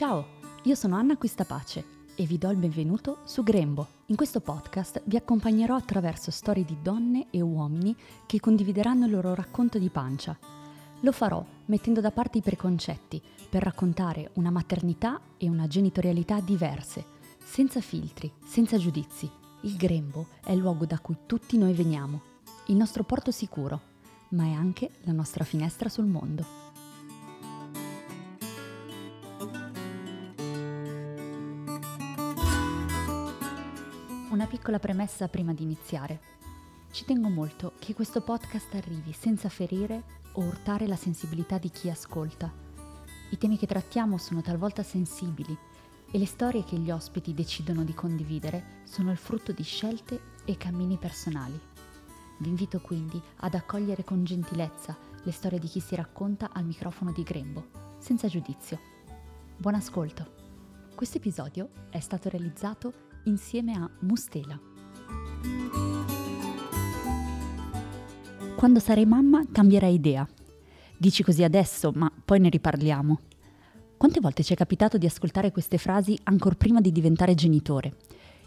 Ciao, io sono Anna Quistapace e vi do il benvenuto su Grembo. In questo podcast vi accompagnerò attraverso storie di donne e uomini che condivideranno il loro racconto di pancia. Lo farò mettendo da parte i preconcetti per raccontare una maternità e una genitorialità diverse, senza filtri, senza giudizi. Il Grembo è il luogo da cui tutti noi veniamo, il nostro porto sicuro, ma è anche la nostra finestra sul mondo. Piccola premessa prima di iniziare. Ci tengo molto che questo podcast arrivi senza ferire o urtare la sensibilità di chi ascolta. I temi che trattiamo sono talvolta sensibili e le storie che gli ospiti decidono di condividere sono il frutto di scelte e cammini personali. Vi invito quindi ad accogliere con gentilezza le storie di chi si racconta al microfono di Grembo, senza giudizio. Buon ascolto! Questo episodio è stato realizzato insieme a Mustela. Quando sarai mamma cambierai idea. Dici così adesso, ma poi ne riparliamo. Quante volte ci è capitato di ascoltare queste frasi ancora prima di diventare genitore?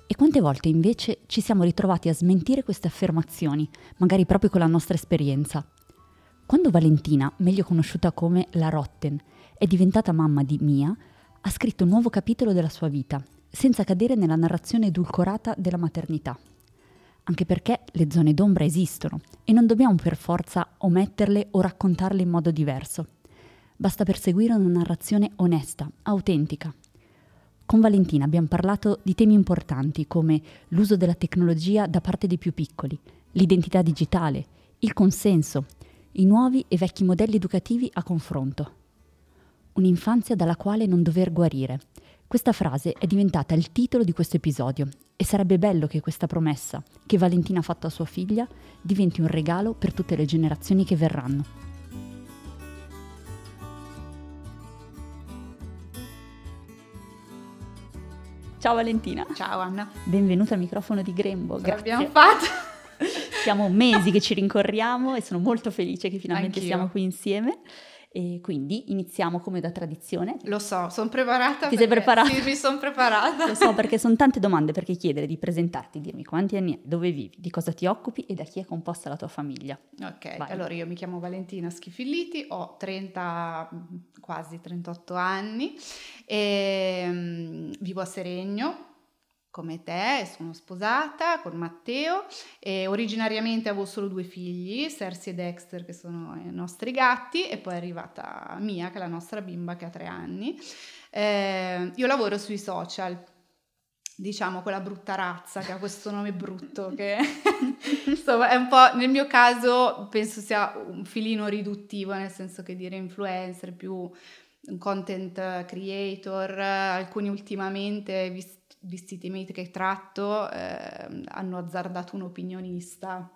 E quante volte invece ci siamo ritrovati a smentire queste affermazioni, magari proprio con la nostra esperienza? Quando Valentina, meglio conosciuta come la Rotten, è diventata mamma di Mia, ha scritto un nuovo capitolo della sua vita senza cadere nella narrazione edulcorata della maternità. Anche perché le zone d'ombra esistono e non dobbiamo per forza ometterle o raccontarle in modo diverso. Basta perseguire una narrazione onesta, autentica. Con Valentina abbiamo parlato di temi importanti come l'uso della tecnologia da parte dei più piccoli, l'identità digitale, il consenso, i nuovi e vecchi modelli educativi a confronto. Un'infanzia dalla quale non dover guarire, questa frase è diventata il titolo di questo episodio e sarebbe bello che questa promessa, che Valentina ha fatto a sua figlia, diventi un regalo per tutte le generazioni che verranno. Ciao Valentina. Ciao Anna. Benvenuta al microfono di Grembo. Ce l'abbiamo fatto. Siamo mesi che ci rincorriamo e sono molto felice che finalmente Anch'io. siamo qui insieme. E quindi iniziamo come da tradizione. Lo so, sono preparata. Ti sei preparata? Sì, mi sono preparata. Lo so, perché sono tante domande perché chiedere di presentarti, dirmi quanti anni hai, dove vivi, di cosa ti occupi e da chi è composta la tua famiglia. Ok, Vai. allora io mi chiamo Valentina Schifilliti, ho 30, quasi 38 anni e um, vivo a Seregno, come te, sono sposata con Matteo e originariamente avevo solo due figli, Cersei e Dexter che sono i nostri gatti e poi è arrivata Mia che è la nostra bimba che ha tre anni. Eh, io lavoro sui social, diciamo quella brutta razza che ha questo nome brutto che insomma è un po' nel mio caso penso sia un filino riduttivo nel senso che dire influencer più content creator alcuni ultimamente visti i temi che tratto, eh, hanno azzardato un opinionista.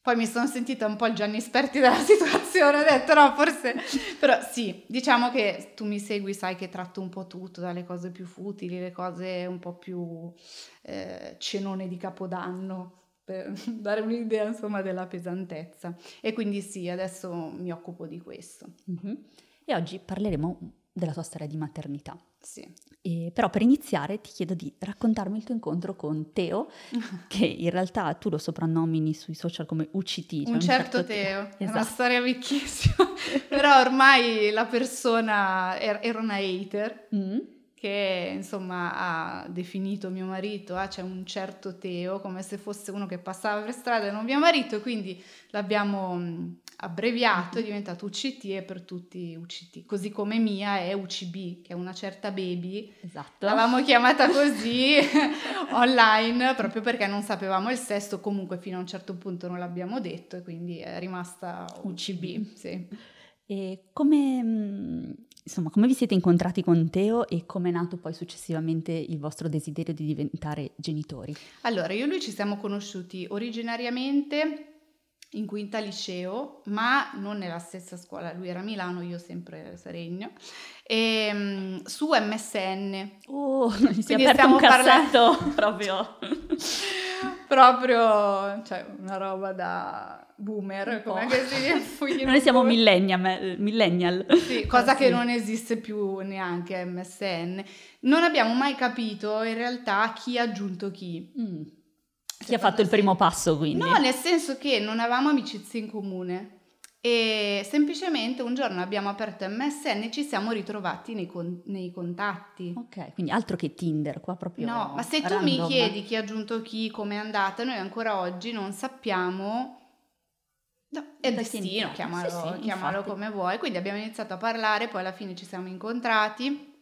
Poi mi sono sentita un po' il Gianni Esperti della situazione, ho detto no, forse... Però sì, diciamo che tu mi segui, sai che tratto un po' tutto, dalle cose più futili, le cose un po' più eh, cenone di Capodanno, per dare un'idea insomma della pesantezza. E quindi sì, adesso mi occupo di questo. Mm-hmm. E oggi parleremo della tua storia di maternità. Sì. E, però per iniziare ti chiedo di raccontarmi il tuo incontro con Teo, che in realtà tu lo soprannomini sui social come UCT. Cioè un, un, certo, certo Teo, esatto. è una esatto. storia vecchissima, però ormai la persona era una hater. Mm che insomma ha definito mio marito, ah, c'è un certo Teo, come se fosse uno che passava per strada e non mio marito, quindi l'abbiamo abbreviato, è diventato UCT e per tutti UCT, così come mia è UCB, che è una certa baby, esatto. l'avevamo chiamata così online proprio perché non sapevamo il sesso, comunque fino a un certo punto non l'abbiamo detto e quindi è rimasta UCB. UCB. Sì. E come, mm, insomma, come vi siete incontrati con Teo e come è nato poi successivamente il vostro desiderio di diventare genitori? Allora, io e lui ci siamo conosciuti originariamente in quinta liceo, ma non nella stessa scuola, lui era a Milano, io sempre a Seregno, e, um, su MSN. Oh, si è aperto un cassetto parlando... proprio. proprio cioè, una roba da boomer, come che si Noi siamo millennial, millennial. Sì, cosa ah, che non esiste più neanche MSN. Non abbiamo mai capito in realtà chi ha aggiunto chi. Mm. Chi ha fatto il primo passo quindi? No, nel senso che non avevamo amicizie in comune. E semplicemente un giorno abbiamo aperto MSN e ci siamo ritrovati nei, con- nei contatti. Ok, quindi altro che Tinder, qua proprio. No, ma se random. tu mi chiedi chi ha aggiunto chi, come è andata, noi ancora oggi non sappiamo. No, è destino, chiamalo, sì, sì, chiamalo come vuoi. Quindi abbiamo iniziato a parlare, poi alla fine ci siamo incontrati.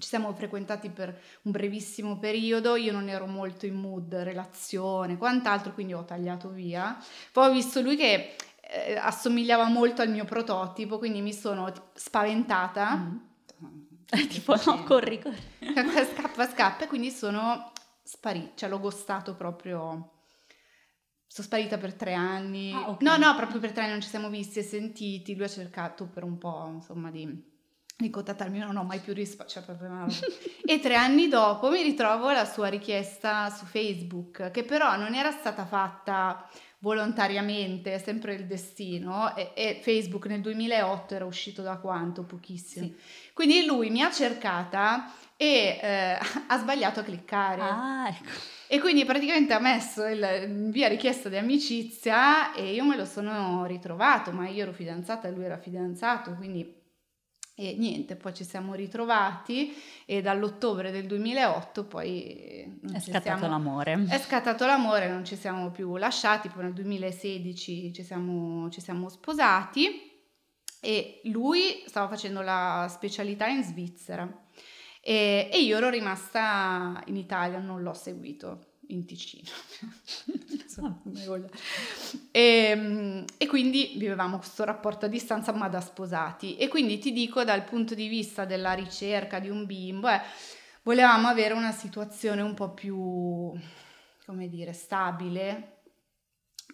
Ci siamo frequentati per un brevissimo periodo, io non ero molto in mood, relazione, quant'altro, quindi ho tagliato via. Poi ho visto lui che eh, assomigliava molto al mio prototipo, quindi mi sono spaventata. Mm. tipo no, corri, corri. scappa, scappa, e quindi sono sparita, cioè l'ho gostato proprio. Sono sparita per tre anni. Ah, okay. No, no, proprio per tre anni non ci siamo visti e sentiti. Lui ha cercato per un po', insomma, di di contattarmi, non ho mai più risposto. Cioè e tre anni dopo mi ritrovo la sua richiesta su Facebook, che però non era stata fatta volontariamente, è sempre il destino, e, e, Facebook nel 2008 era uscito da quanto? Pochissimo. Sì. Quindi lui mi ha cercata e eh, ha sbagliato a cliccare. Ah, ecco. E quindi praticamente ha messo il via richiesta di amicizia e io me lo sono ritrovato, ma io ero fidanzata e lui era fidanzato, quindi e niente, poi ci siamo ritrovati e dall'ottobre del 2008 poi... È scattato siamo, l'amore. È scattato l'amore, non ci siamo più lasciati, poi nel 2016 ci siamo, ci siamo sposati e lui stava facendo la specialità in Svizzera e, e io ero rimasta in Italia, non l'ho seguito in Ticino. e, ehm, e, quindi vivevamo questo rapporto a distanza ma da sposati. E quindi ti dico dal punto di vista della ricerca di un bimbo eh, volevamo avere una situazione un po' più come dire stabile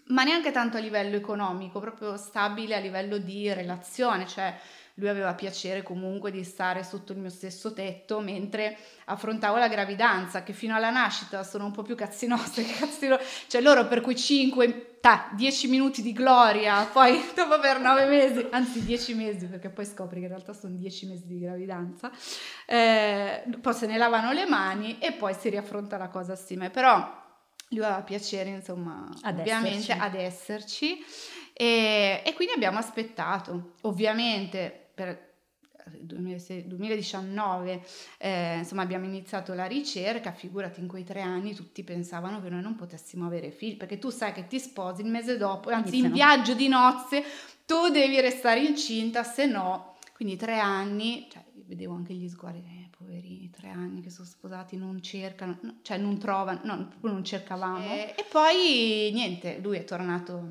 ma neanche tanto a livello economico proprio stabile a livello di relazione cioè lui aveva piacere comunque di stare sotto il mio stesso tetto mentre affrontavo la gravidanza, che fino alla nascita sono un po' più cazzinosse, cazzino... cioè loro per quei 5, 10 minuti di gloria, poi dopo per 9 mesi, anzi 10 mesi, perché poi scopri che in realtà sono 10 mesi di gravidanza, eh, poi se ne lavano le mani e poi si riaffronta la cosa assieme, però lui aveva piacere, insomma, ad ovviamente esserci. ad esserci. E, e, quindi abbiamo aspettato. Ovviamente per 2019 eh, insomma abbiamo iniziato la ricerca, figurati in quei tre anni tutti pensavano che noi non potessimo avere figli, perché tu sai che ti sposi il mese dopo, anzi in viaggio di nozze, tu devi restare incinta, se no, quindi tre anni, cioè vedevo anche gli sguardi, eh, poverini, tre anni che sono sposati, non cercano, no, cioè non trovano, no, non cercavamo. Eh, e poi niente, lui è tornato,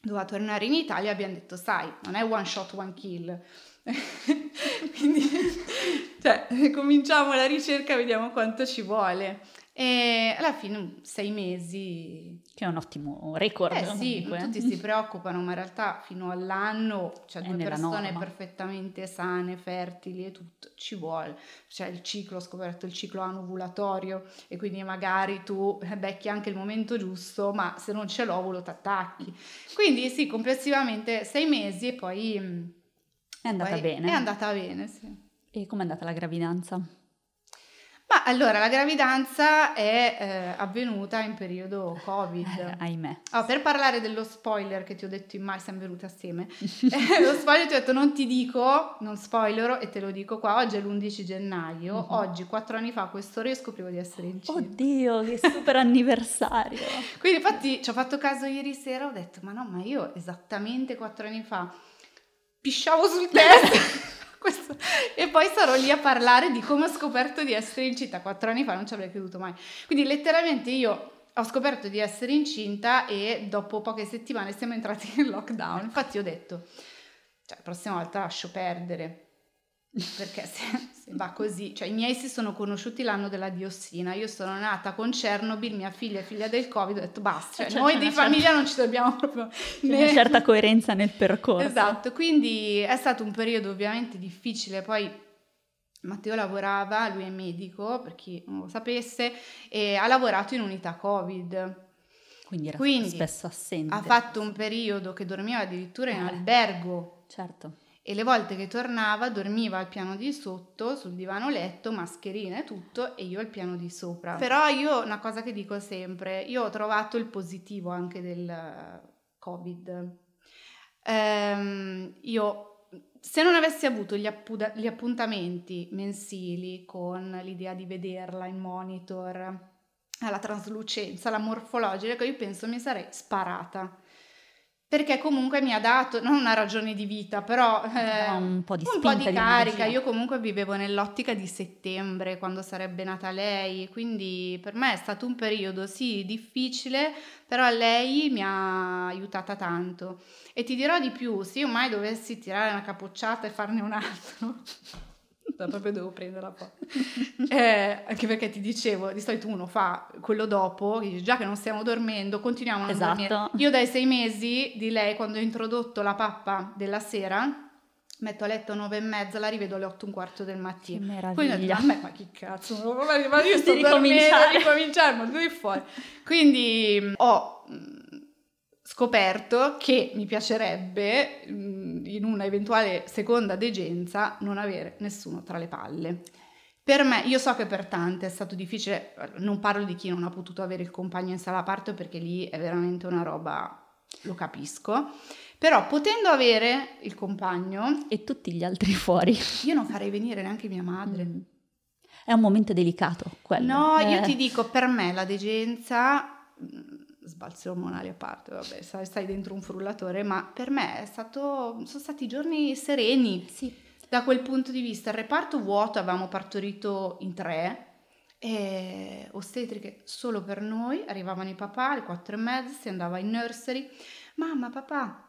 doveva tornare in Italia, abbiamo detto, sai, non è one shot, one kill, Quindi cioè, cominciamo la ricerca, vediamo quanto ci vuole. E alla fine sei mesi. Che è un ottimo record. Eh sì, comunque. tutti si preoccupano, ma in realtà fino all'anno, cioè due persone norma. perfettamente sane, fertili e tutto, ci vuole. Cioè il ciclo, ho scoperto il ciclo anovulatorio e quindi magari tu becchi anche il momento giusto, ma se non c'è l'ovulo ti attacchi. Quindi sì, complessivamente sei mesi e poi è andata Poi bene. È andata bene, sì. E com'è andata la gravidanza? Ma allora, la gravidanza è eh, avvenuta in periodo Covid. Eh, ahimè. Oh, per parlare dello spoiler che ti ho detto in mai, siamo venute assieme. eh, lo spoiler ti ho detto non ti dico, non spoilerò e te lo dico qua, oggi è l'11 gennaio, uh-huh. oggi, quattro anni fa, quest'ora io scoprivo di essere incinta. Oddio, che super anniversario! Quindi infatti ci ho fatto caso ieri sera, ho detto ma no, ma io esattamente quattro anni fa pisciavo sul test. Questo. E poi sarò lì a parlare di come ho scoperto di essere incinta. Quattro anni fa non ci avrei creduto mai. Quindi letteralmente io ho scoperto di essere incinta e dopo poche settimane siamo entrati in lockdown. Infatti ho detto, cioè, la prossima volta lascio perdere perché se, se, va così, cioè i miei si sono conosciuti l'anno della diossina, io sono nata con Chernobyl, mia figlia è figlia del Covid, ho detto basta, cioè, cioè noi di famiglia certa... non ci dobbiamo proprio... C'è una certa coerenza nel percorso. Esatto, quindi è stato un periodo ovviamente difficile, poi Matteo lavorava, lui è medico, per chi non lo sapesse, e ha lavorato in unità Covid Quindi era Quindi spesso assente. Ha fatto un periodo che dormiva addirittura in Eh. albergo Certo. E le volte che tornava dormiva al piano di sotto, sul divano letto, mascherina e tutto, e io al piano di sopra. Però io, una cosa che dico sempre, io ho trovato il positivo anche del eh, Covid. Ehm, io, se non avessi avuto gli, appuda- gli appuntamenti mensili con l'idea di vederla in monitor, alla traslucenza, alla morfologica, io penso mi sarei sparata. Perché comunque mi ha dato, non una ragione di vita, però eh, un po' di un po' di di carica. energia. Io comunque vivevo nell'ottica di settembre, quando sarebbe nata lei, quindi per me è stato un periodo sì difficile, però lei mi ha aiutata tanto. E ti dirò di più, se io mai dovessi tirare una capocciata e farne un altro, proprio devo prenderla poi. Eh, anche perché ti dicevo, di solito uno fa quello dopo, che già che non stiamo dormendo, continuiamo a non Esatto. dormire. Io dai sei mesi di lei, quando ho introdotto la pappa della sera, metto a letto nove e mezza, la rivedo alle otto e un quarto del Che mattino. Ho meraviglia. detto, "Ma me- ma che cazzo, ma io sto dormendo, ricominciare. ma dove fuori? Quindi mh, ho mh, scoperto che mi piacerebbe in una eventuale seconda degenza non avere nessuno tra le palle. Per me, io so che per tante è stato difficile, non parlo di chi non ha potuto avere il compagno in sala parto perché lì è veramente una roba, lo capisco, però potendo avere il compagno, E tutti gli altri fuori. io non farei venire neanche mia madre. Mm. È un momento delicato quello. No, io Eh, ti dico, per me la degenza, sbalzi ormonali a parte, vabbè, sai, stai dentro un frullatore, ma per me è stato, sono stati giorni sereni. Sì. Da quel punto di vista, il reparto vuoto avevamo partorito in tre, e ostetriche solo per noi, arrivavano i papà alle quattro e mezza, si andava in nursery, mamma, papà,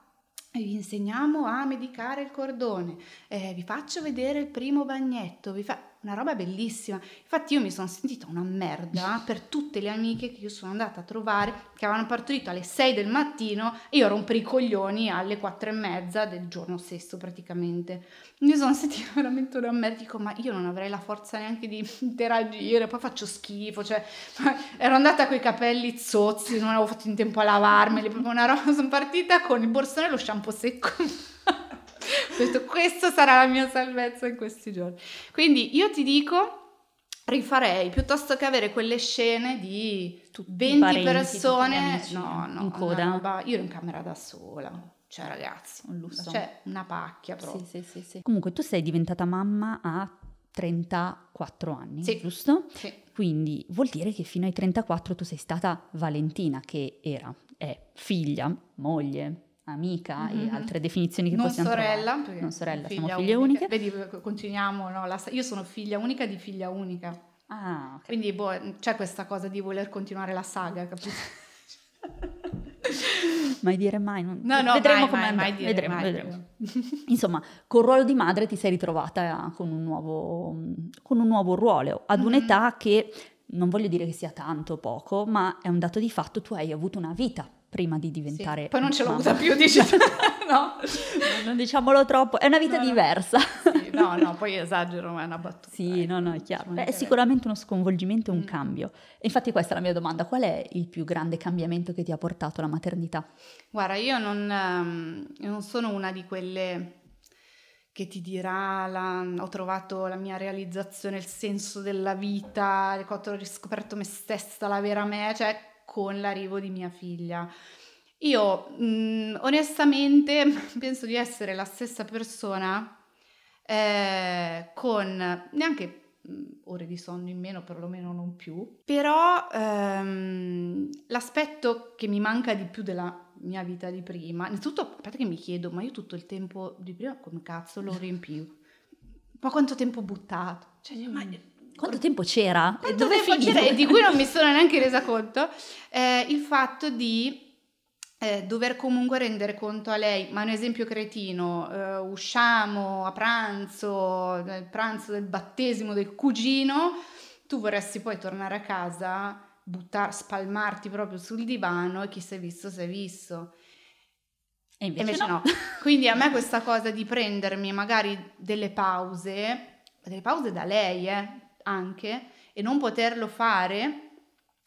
vi insegniamo a medicare il cordone, eh, vi faccio vedere il primo bagnetto, vi fa... una roba bellissima. Infatti io mi sono sentita una merda per tutte le amiche che io sono andata a trovare, che avevano partorito alle 6 del mattino e io rompere i coglioni alle 4 e mezza del giorno stesso praticamente. Mi sono sentita veramente una merda, dico ma io non avrei la forza neanche di interagire, poi faccio schifo, cioè ero andata con i capelli zozzi, non avevo fatto in tempo a lavarmeli, proprio una roba, sono partita con il borsone e lo shampoo secco. Ho detto questa sarà la mia salvezza in questi giorni. Quindi io ti dico, rifarei piuttosto che avere quelle scene di Tutti i 20 parenti, persone, amici no, no, in coda. roba- io ero in camera da sola, cioè ragazzi, Un lusso. cioè una pacchia proprio. Sì, sì, sì, sì. Comunque tu sei diventata mamma a 34 anni, Sì. giusto? Sì. Quindi vuol dire che fino ai 34 tu sei stata Valentina, che era, è figlia, moglie, amica Mhm. e altre definizioni che non possiamo sorella, trovare. Non sorella, figlia siamo figlie unica. uniche. Vedi, continuiamo, no? La- io sono figlia unica di figlia unica. Ah, ok. Quindi boh, c'è questa cosa di voler continuare la saga, capito? Mai dire mai. non- No, no, vedremo mai, come mai, mai dire vedremo, mai. vedremo. Insomma, col ruolo di madre ti sei ritrovata con un nuovo, con un nuovo ruolo, ad Mhm. un'età che non voglio dire che sia tanto o poco, ma è un dato di fatto, tu hai avuto una vita prima di diventare... Sì. Poi non ce l'ho avuta più, dici? no. non diciamolo troppo, è una vita No, diversa. Sì, no, no, poi esagero, ma è una battuta. Sì, ecco. no, no, è chiaro. Beh, è sicuramente uno sconvolgimento e un Mm. cambio. E infatti questa è la mia domanda, qual è il più grande cambiamento che ti ha portato la maternità? Guarda, io non, ehm, non sono una di quelle che ti dirà la- ho trovato la mia realizzazione, il senso della vita, ho riscoperto me stessa, la vera me, cioè con l'arrivo di mia figlia. Io mh, onestamente penso di essere la stessa persona eh, con neanche mh, ore di sonno in meno, perlomeno non più, però ehm, l'aspetto che mi manca di più della mia vita di prima, innanzitutto, a parte che mi chiedo, ma io tutto il tempo di prima come cazzo lo riempio? Ma quanto tempo ho buttato? Cioè, ma- Quanto tempo c'era? Quanto dove tempo c'era e di cui non mi sono neanche resa conto, eh, il fatto di eh, dover comunque rendere conto a lei, ma un esempio cretino, eh, usciamo a pranzo, nel pranzo del battesimo del cugino, tu vorresti poi tornare a casa, buttar, spalmarti proprio sul divano e chi si è visto si è visto. E invece, invece no. Quindi a me questa cosa di prendermi magari delle pause, delle pause da lei eh, anche, e non poterlo fare,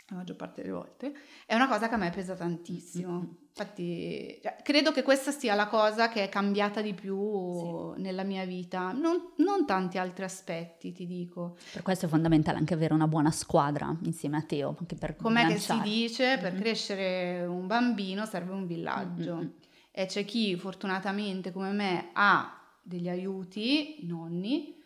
la maggior parte delle volte, è una cosa che a me pesa tantissimo. Mm-hmm. Infatti, cioè, credo che questa sia la cosa che è cambiata di più sì. nella mia vita, non, non, tanti altri aspetti, ti dico. Per questo è fondamentale anche avere una buona squadra insieme a Teo. Anche per Com'è che si dice, per mm-hmm. crescere un bambino serve un villaggio. Mm-hmm. E c'è chi fortunatamente come me ha degli aiuti, nonni,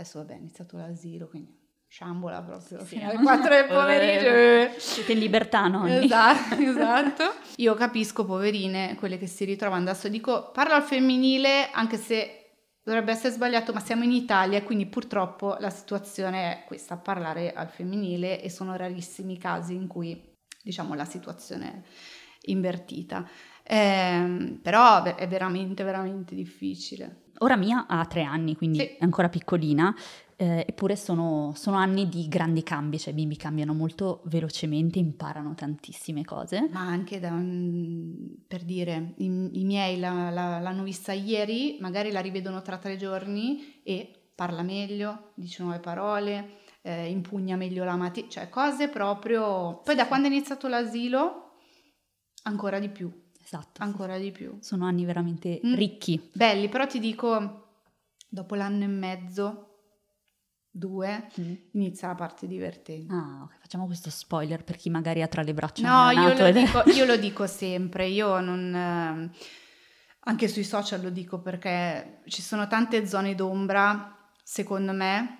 adesso vabbè è iniziato l'asilo, quindi sciambola proprio sì, fino alle 4 del pomeriggio. Siete in libertà, no? Esatto, esatto. Io capisco, poverine, quelle che si ritrovano adesso. Dico, parlo al femminile, anche se dovrebbe essere sbagliato, ma siamo in Italia e quindi purtroppo la situazione è questa, parlare al femminile e sono rarissimi i casi in cui, diciamo, la situazione è invertita. Eh, però è veramente, veramente difficile. Ora Mia ha tre anni, quindi sì. è ancora piccolina, eh, eppure sono, sono, anni di grandi cambi, cioè i bimbi cambiano molto velocemente, imparano tantissime cose. Ma anche da, per dire, i, i miei la, la, l'hanno vista ieri, magari la rivedono tra tre giorni e parla meglio, dice nuove parole, eh, impugna meglio la matita, cioè cose proprio... Poi da quando è iniziato l'asilo, ancora di più. Esatto. Ancora sì. di più. Sono anni veramente mm. ricchi. Belli, però ti dico, dopo l'anno e mezzo due, mm. inizia la parte divertente. Ah, ok, facciamo questo spoiler per chi magari ha tra le braccia. No, io lo, ed... dico, io lo, dico, sempre, io non... Eh, anche sui social lo dico perché ci sono tante zone d'ombra, secondo me,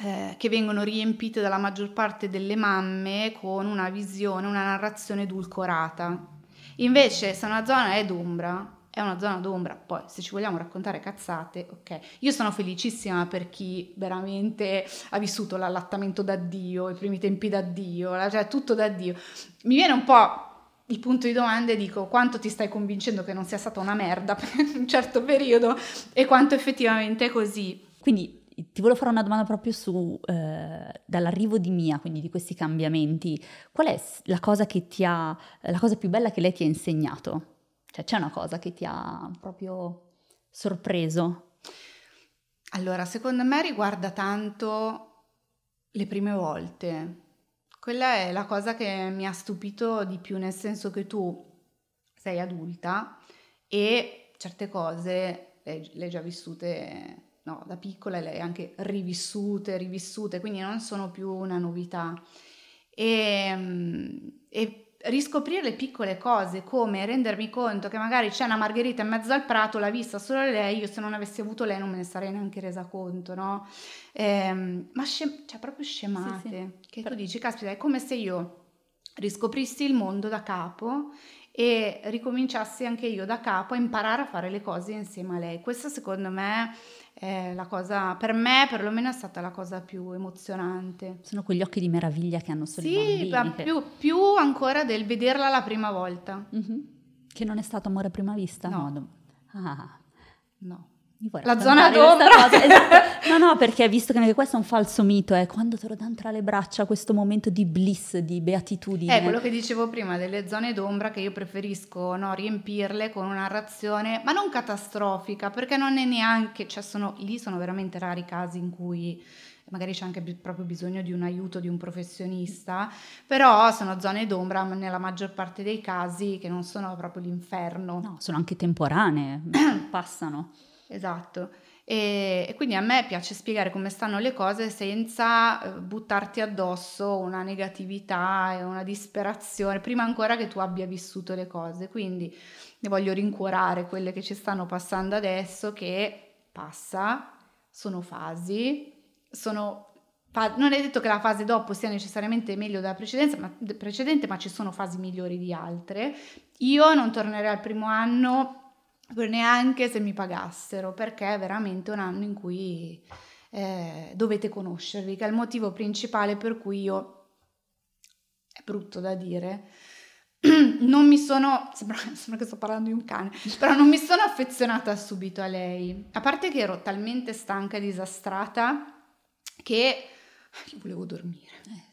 eh, che vengono riempite dalla maggior parte delle mamme con una visione, una narrazione edulcorata. Invece se una zona è d'ombra, è una zona d'ombra. Poi, se ci vogliamo raccontare cazzate, ok. Io sono felicissima per chi veramente ha vissuto l'allattamento da Dio, i primi tempi da Dio, cioè tutto da Dio. Mi viene un po' il punto di domanda e dico quanto ti stai convincendo che non sia stata una merda per un certo periodo e quanto effettivamente è così. Quindi ti volevo fare una domanda proprio su eh, dall'arrivo di Mia, quindi di questi cambiamenti. Qual è la cosa che ti ha, la cosa più bella che lei ti ha insegnato? Cioè c'è una cosa che ti ha proprio sorpreso? Allora, secondo me riguarda tanto le prime volte. Quella è la cosa che mi ha stupito di più, nel senso che tu sei adulta e certe cose le, hai già vissute no, da piccola le anche rivissute, rivissute, quindi non sono più una novità. E, e riscoprire le piccole cose, come rendermi conto che magari c'è una margherita in mezzo al prato, l'ha vista solo lei, io se non avessi avuto lei non me ne sarei neanche resa conto, no? Ehm, ma scem- cioè proprio scemate, sì, sì. che tu dici, caspita, è come se io riscoprissi il mondo da capo e ricominciassi anche io da capo a imparare a fare le cose insieme a lei. Questo secondo me è la cosa, per me perlomeno è stata la cosa più emozionante. Sono quegli occhi di meraviglia che hanno solo sì. Sì, più, più, ancora del vederla la prima volta. Mm-hmm. Che non è stato amore a prima vista? No. No. Ah. no la zona d'ombra. Esatto. No, no, perché visto che questo è un falso mito, è quando te lo danno tra le braccia questo momento di bliss, di beatitudine. È quello che dicevo prima delle zone d'ombra che io preferisco no, riempirle con una narrazione, ma non catastrofica, perché non è neanche, cioè sono, lì sono veramente rari i casi in cui magari c'è anche proprio bisogno di un aiuto di un professionista, però sono zone d'ombra nella maggior parte dei casi che non sono proprio l'inferno. No, sono anche temporanee, passano. Esatto. E, e, quindi a me piace spiegare come stanno le cose senza eh, buttarti addosso una negatività e una disperazione, prima ancora che tu abbia vissuto le cose. Quindi ne voglio rincuorare quelle che ci stanno passando adesso, che passa, sono fasi, sono non è detto che la fase dopo sia necessariamente meglio della ma, precedente, ma ci sono fasi migliori di altre. Io non tornerei al primo anno neanche se mi pagassero, perché è veramente un anno in cui eh, dovete conoscervi, che è il motivo principale per cui io, è brutto da dire, non mi sono, sembra, sembra, che sto parlando di un cane, però non mi sono affezionata subito a lei, a parte che ero talmente stanca e disastrata che volevo dormire.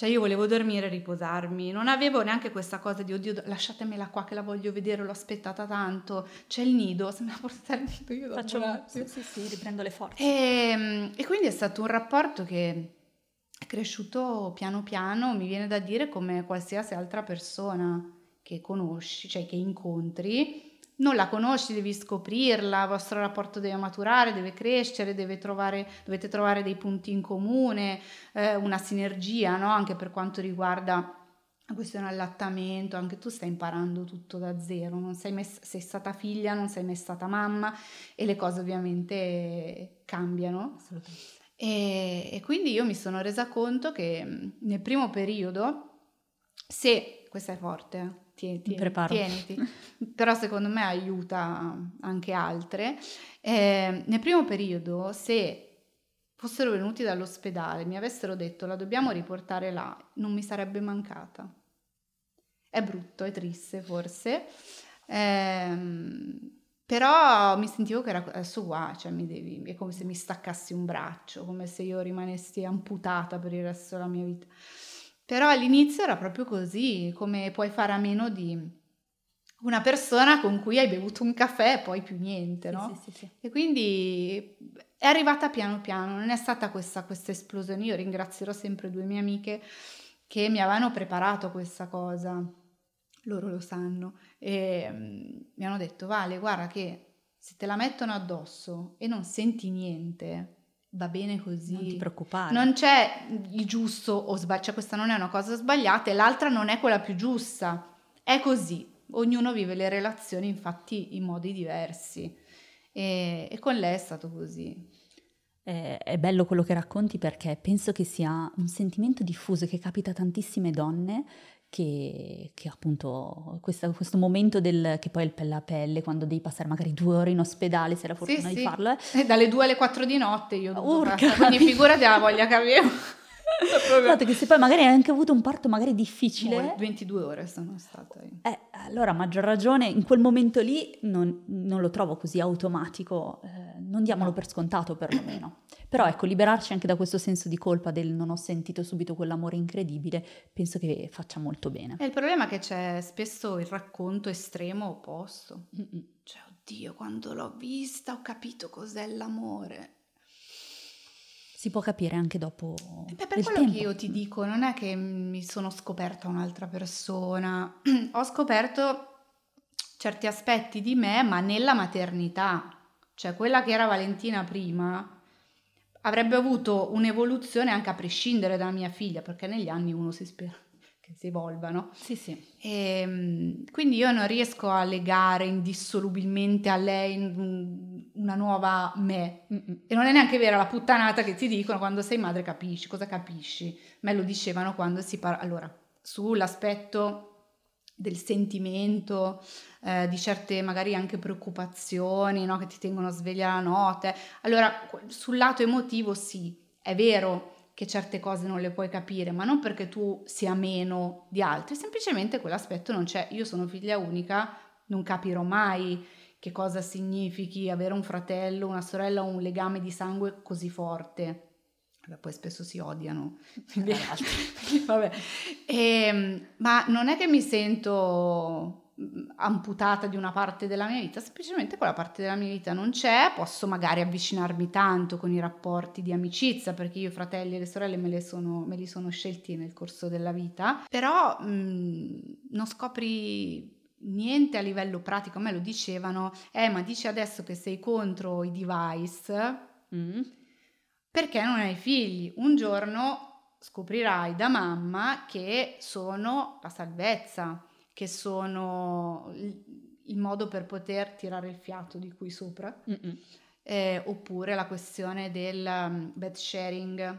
Cioè io volevo dormire e riposarmi, non avevo neanche questa cosa di oddio lasciatemela qua che la voglio vedere, l'ho aspettata tanto, c'è il nido, se me la portate al nido io Faccio un sì, sì, sì, riprendo le forze. E, ehm, e quindi è stato un rapporto che è cresciuto piano piano, mi viene da dire come qualsiasi altra persona che conosci, cioè che incontri, non la conosci, devi scoprirla, il vostro rapporto deve maturare, deve crescere, deve trovare, dovete trovare dei punti in comune, eh, una sinergia, no? anche per quanto riguarda la questione allattamento, anche tu stai imparando tutto da zero, non sei, mai, sei stata figlia, non sei mai stata mamma e le cose ovviamente cambiano. E, e quindi io mi sono resa conto che nel primo periodo, se, questa è forte, eh, tieni, tieni, tieniti, però secondo me aiuta anche altre, eh, nel primo periodo se fossero venuti dall'ospedale, mi avessero detto la dobbiamo riportare là, non mi sarebbe mancata. È brutto, è triste forse, eh, però mi sentivo che era adesso qua, cioè mi devi, è come se mi staccassi un braccio, come se io rimanessi amputata per il resto della mia vita. Però all'inizio era proprio così, come puoi fare a meno di una persona con cui hai bevuto un caffè e poi più niente, no? Sì, sì, sì, e quindi è arrivata piano piano, non è stata questa, questa esplosione. Io ringrazierò sempre due mie amiche che mi avevano preparato questa cosa loro lo sanno, e um, mi hanno detto, Vale, guarda che se te la mettono addosso e non senti niente, va bene così. Non ti preoccupare. Non c'è il giusto o sbagliato, cioè questa non è una cosa sbagliata e l'altra non è quella più giusta. È così. Ognuno vive le relazioni infatti in modi diversi e, e con lei è stato così. È bello quello che racconti perché penso che sia un sentimento diffuso che capita a tantissime donne che, che appunto questo, questo, momento del, che poi è il pelle a pelle, quando devi passare magari due ore in ospedale, se hai la fortuna sì, di sì. farlo. Eh. dalle due alle quattro di notte io Urca. quindi figurati la voglia che avevo. Esatto, che se poi magari hai anche avuto un parto magari difficile. 22 ore sono stata io. Eh, allora a maggior ragione in quel momento lì non, non lo trovo così automatico, eh, non diamolo per scontato perlomeno. Però ecco, liberarci anche da questo senso di colpa del non ho sentito subito quell'amore incredibile, penso che faccia molto bene. E il problema è che c'è spesso il racconto estremo opposto. Mm-mm. Cioè, oddio, quando l'ho vista ho capito cos'è l'amore. Si può capire anche dopo. Beh, per quello tempo. che io ti dico, non è che mi sono scoperta un'altra persona, ho scoperto certi aspetti di me, ma nella maternità. Cioè, quella che era Valentina prima avrebbe avuto un'evoluzione anche a prescindere dalla mia figlia, perché negli anni uno si spera che si evolva, no? Sì, sì. E, ehm, quindi io non riesco a legare indissolubilmente a lei una nuova me. Mm-mm. E non è neanche vera la puttanata che ti dicono quando sei madre capisci, cosa capisci? Me lo dicevano quando si parla... Allora, sull'aspetto del sentimento, eh, di certe magari anche preoccupazioni no? che ti tengono sveglia la notte. Allora, sul lato emotivo sì, è vero che certe cose non le puoi capire, ma non perché tu sia meno di altri, semplicemente quell'aspetto non c'è. Io sono figlia unica, non capirò mai che cosa significhi avere un fratello, una sorella o un legame di sangue così forte poi spesso si odiano, quindi, vabbè. E, ehm, ma non è che mi sento mm, amputata di una parte della mia vita, semplicemente quella parte della mia vita non c'è, posso magari avvicinarmi tanto con i rapporti di amicizia, perché io fratelli e le sorelle me, sono, me li sono scelti nel corso della vita, però mh, mm, non scopri niente a livello pratico, a me lo dicevano, eh ma dici adesso che sei contro i device, mm perché non hai figli. Un giorno scoprirai da mamma che sono la salvezza, che sono il modo per poter tirare il fiato di qui sopra, eh, oppure la questione del um, bed sharing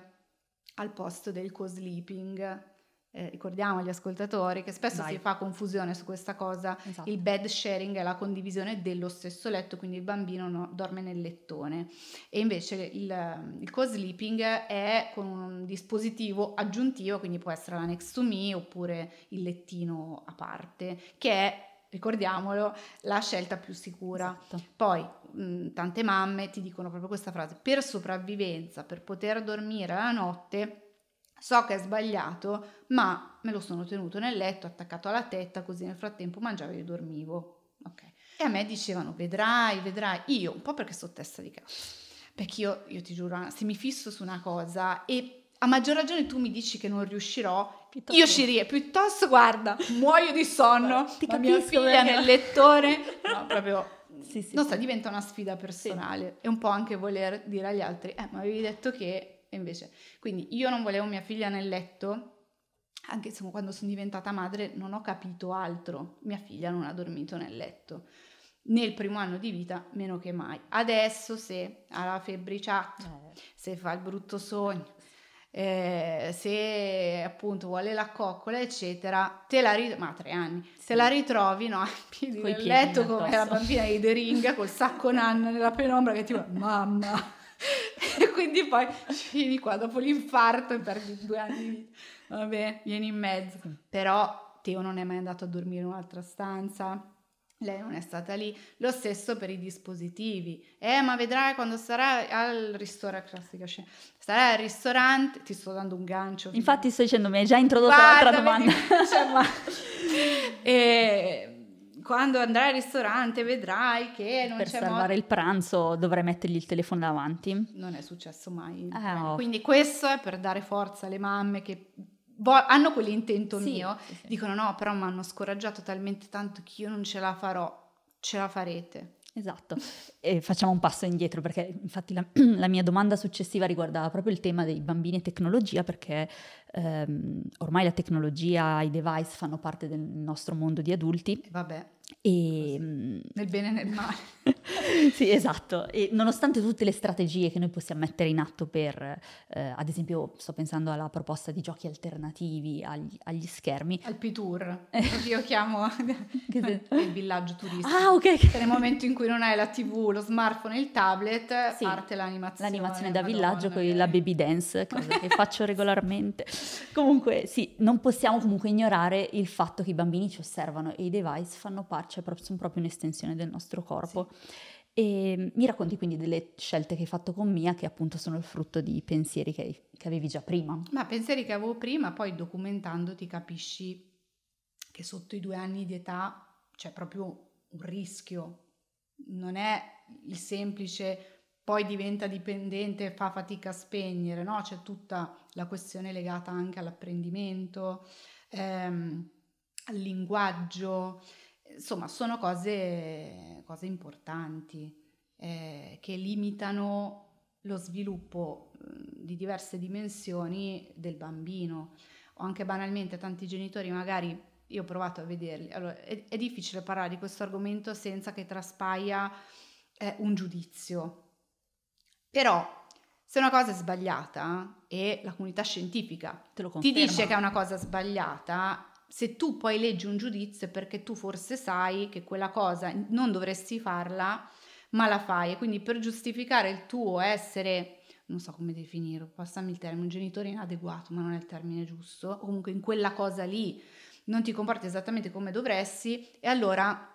al posto del co-sleeping eh, ricordiamo agli ascoltatori che spesso Vai. si fa confusione su questa cosa, esatto. il bed sharing è la condivisione dello stesso letto, quindi il bambino no, dorme nel lettone e invece il, il co-sleeping è con un dispositivo aggiuntivo, quindi può essere la next to me oppure il lettino a parte, che è ricordiamolo, la scelta più sicura. Esatto. Poi mh, tante mamme ti dicono proprio questa frase, per sopravvivenza, per poter dormire la notte, So che è sbagliato, ma me lo sono tenuto nel letto, attaccato alla tetta, così nel frattempo mangiavo e dormivo. Ok. E a me dicevano, vedrai, vedrai. Io, un po' perché sto testa di cazzo. Perché io, io ti giuro, se mi fisso su una cosa e a maggior ragione tu mi dici che non riuscirò, Piuttosto- io ci riesco, piuttosto guarda, muoio di sonno, Ti la mia figlia nel lettore, no, proprio Sì, sì, non sì. so, diventa una sfida personale e un po' anche voler dire agli altri, eh, ma avevi detto che, e invece, quindi io non volevo mia figlia nel letto, anche se quando sono diventata madre non ho capito altro, mia figlia non ha dormito nel letto. Nel primo anno di vita, meno che mai. Adesso, se ha la febbriciata, Eh, se fa il brutto sogno, eh, se appunto vuole la coccola, eccetera, te la rit- ma anni, te la ritrovi no, a piedi Coi nel piedi letto come la bambina di The Ring col sacco nanna nella penombra che ti va, mamma. E quindi poi fini qua dopo l'infarto e perdi due anni di. Vabbè, vieni in mezzo. Però Teo non è mai andato a dormire in un'altra stanza. Lei non è stata lì. Lo stesso per i dispositivi. Eh, ma vedrai quando sarà al ristorante. Classica scena. Sarai al ristorante. Ti sto dando un gancio. Infatti sto dicendo, mi hai già introdotto Guarda, l'altra domanda. vedi, cioè, ma- E quando andrai al ristorante vedrai che non per c'è salvare modo. il pranzo dovrei mettergli il telefono davanti. Non è successo mai. Ah, no. Quindi questo è per dare forza alle mamme che vo- hanno quell'intento Sì, mio. sì, sì. Dicono no, però mi hanno scoraggiato talmente tanto che io non ce la farò. Ce la farete. Esatto, e facciamo un passo indietro perché infatti la, la mia domanda successiva riguardava proprio il tema dei bambini e tecnologia perché ehm, ormai la tecnologia, i device fanno parte del nostro mondo di adulti. Vabbè, e... mm, nel bene e nel male. sì, esatto. E nonostante tutte le strategie che noi possiamo mettere in atto per, eh, ad esempio, sto pensando alla proposta di giochi alternativi agli, agli schermi. Al P-Tour. Io chiamo il villaggio turistico. Ah, ok. nel momento in cui non hai la TV, lo smartphone e il tablet, Sì, parte l'animazione. L'animazione da Madonna, villaggio con che- la baby dance, cosa che faccio regolarmente. Comunque, sì, non possiamo comunque ignorare il fatto che i bambini ci osservano e i device fanno parte, proprio- sono proprio un'estensione del nostro corpo. E mi racconti quindi delle scelte che hai fatto con Mia, che appunto sono il frutto di pensieri che, che avevi già prima. Ma pensieri che avevo prima, poi documentandoti capisci che sotto i due anni di età c'è proprio un rischio. Non è il semplice poi diventa dipendente e fa fatica a spegnere, no? C'è tutta la questione legata anche all'apprendimento, ehm, al linguaggio, insomma, sono cose, cose importanti eh, che limitano lo sviluppo di diverse dimensioni del bambino. O anche banalmente tanti genitori magari io ho provato a vederli. Allora è, è difficile parlare di questo argomento senza che traspaia eh, un giudizio. Però se una cosa è sbagliata e la comunità scientifica ti dice che è una cosa sbagliata, se tu poi leggi un giudizio è perché tu forse sai che quella cosa non dovresti farla, ma la fai. E quindi per giustificare il tuo essere, non so come definirlo, passami il termine, un genitore inadeguato, ma non è il termine giusto, comunque in quella cosa lì non ti comporti esattamente come dovresti, e allora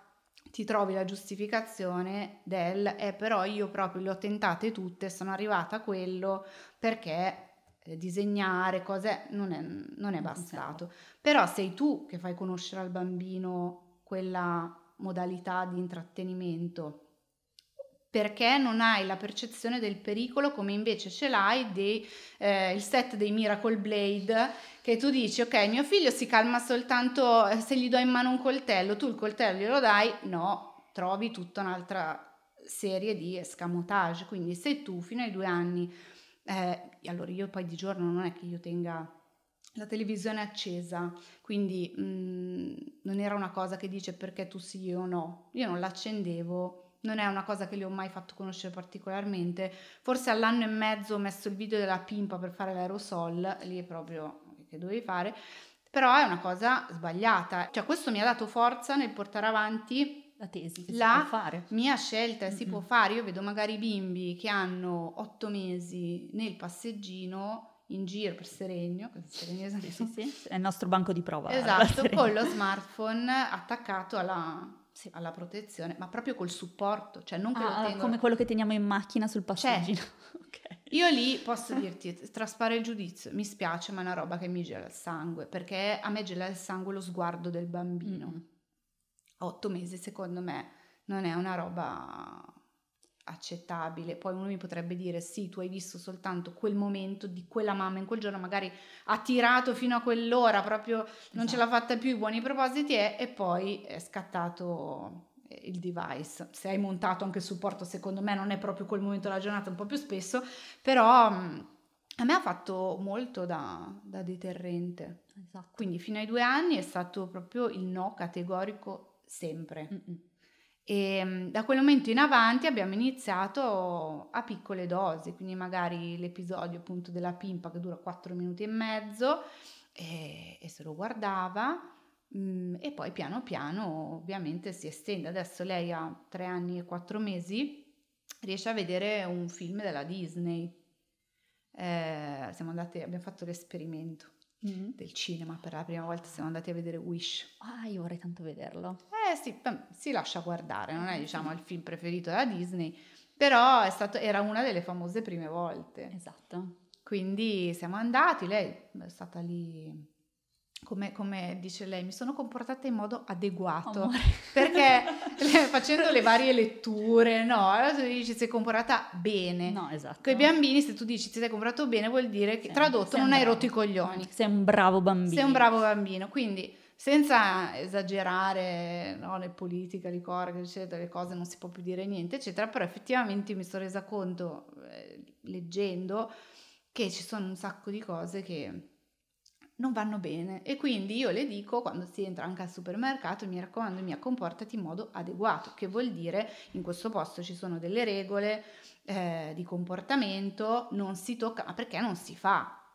ti trovi la giustificazione del eh però io proprio le ho tentate tutte, sono arrivata a quello perché disegnare cose non è, non è bastato. Però sei tu che fai conoscere al bambino quella modalità di intrattenimento perché non hai la percezione del pericolo come invece ce l'hai dei, eh, il set dei Miracle Blade che tu dici ok mio figlio si calma soltanto eh, se gli do in mano un coltello tu il coltello glielo dai? No trovi tutta un'altra serie di escamotage. Quindi se tu fino ai due anni eh, allora io poi di giorno non è che io tenga la televisione accesa quindi mh, non era una cosa che dice perché tu sì o no io non l'accendevo non è una cosa che le ho mai fatto conoscere particolarmente. Forse all'anno e mezzo ho messo il video della pimpa per fare l'aerosol, lì è proprio che dovevi fare, però è una cosa sbagliata. Cioè questo mi ha dato forza nel portare avanti La tesi che La- si può fare. mia scelta, si Mm-mm. può fare. Io vedo magari bimbi che hanno otto mesi nel passeggino in giro per Seregno, Seregno Sì, sì, sì, è il nostro banco di prova. Esatto, con lo smartphone attaccato alla, alla protezione, ma proprio col supporto, cioè non che Ah, tengo... come quello che teniamo in macchina sul passeggino. Ok. Io lì posso dirti, traspare il giudizio, mi spiace, ma è una roba che mi gela il sangue, perché a me gela il sangue lo sguardo del bambino. Mm. A otto mesi, secondo me, non è una roba accettabile. Poi uno mi potrebbe dire sì, tu hai visto soltanto quel momento di quella mamma in quel giorno, magari ha tirato fino a quell'ora, proprio non esatto. ce l'ha fatta più, i buoni propositi è, e poi è scattato il device. Se hai montato anche il supporto, secondo me non è proprio quel momento della giornata, un po' più spesso, però mm, a me ha fatto molto da, da deterrente. Esatto. Quindi fino ai due anni è stato proprio il no categorico sempre. Mm-mm. E mm, da quel momento in avanti abbiamo iniziato a piccole dosi, quindi magari l'episodio appunto della pimpa che dura 4 minuti e mezzo e, e se lo guardava mh, e poi piano piano ovviamente si estende. Adesso lei ha 3 anni e 4 mesi, riesce a vedere un film della Disney. Eh, siamo andati, abbiamo fatto l'esperimento mm. del cinema per la prima volta, siamo andati a vedere Wish. Ah, io vorrei tanto vederlo. Eh sì, si lascia guardare, non è diciamo il film preferito della Disney, però stato, era una delle famose prime volte. Esatto. Quindi siamo andati, lei è stata lì come, come, dice lei, mi sono comportata in modo adeguato Amore. perché facendo le varie letture, no, allora tu dici sei comportata bene. No, esatto. Con i bambini, se tu dici ti sei comportato bene, vuol dire che sì, tradotto non hai rotto i coglioni. Sei un bravo bambino. Sei un bravo bambino, quindi senza esagerare no, le politiche, le eccetera, le cose non si può più dire niente, eccetera, però effettivamente mi sono resa conto, eh, leggendo, che ci sono un sacco di cose che non vanno bene. E quindi io le dico quando si entra anche al supermercato mi raccomando mia comportati in modo adeguato che vuol dire in questo posto ci sono delle regole eh, di comportamento non si tocca ma perché non si fa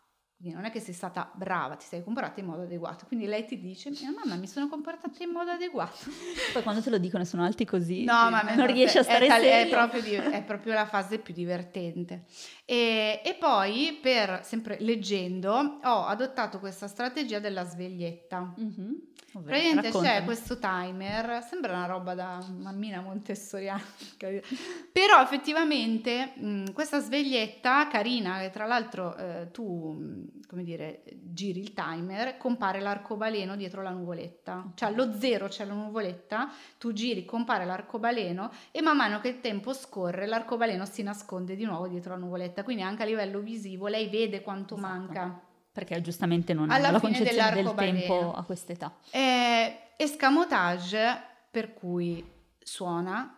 quindi non è che sei stata brava, ti sei comportata in modo adeguato. Quindi lei ti dice, mia mamma mi sono comportata in modo adeguato. Poi quando te lo dicono sono alti così, no, ma non riesci a stare è, tal- è, proprio di- è, proprio la fase più divertente. E, e, poi, per, sempre leggendo, ho adottato questa strategia della sveglietta. Mm-hmm. Ovvero, Praticamente raccontami. c'è questo timer, sembra una roba da mammina montessoriana, però effettivamente mh, questa sveglietta carina, che tra l'altro eh, tu, come dire, giri il timer, compare l'arcobaleno dietro la nuvoletta, cioè allo zero c'è la nuvoletta, tu giri, compare l'arcobaleno e man mano che il tempo scorre l'arcobaleno si nasconde di nuovo dietro la nuvoletta, quindi anche a livello visivo lei vede quanto esatto. manca perché giustamente non ha la concezione del tempo a quest'età. Eh, escamotage per cui suona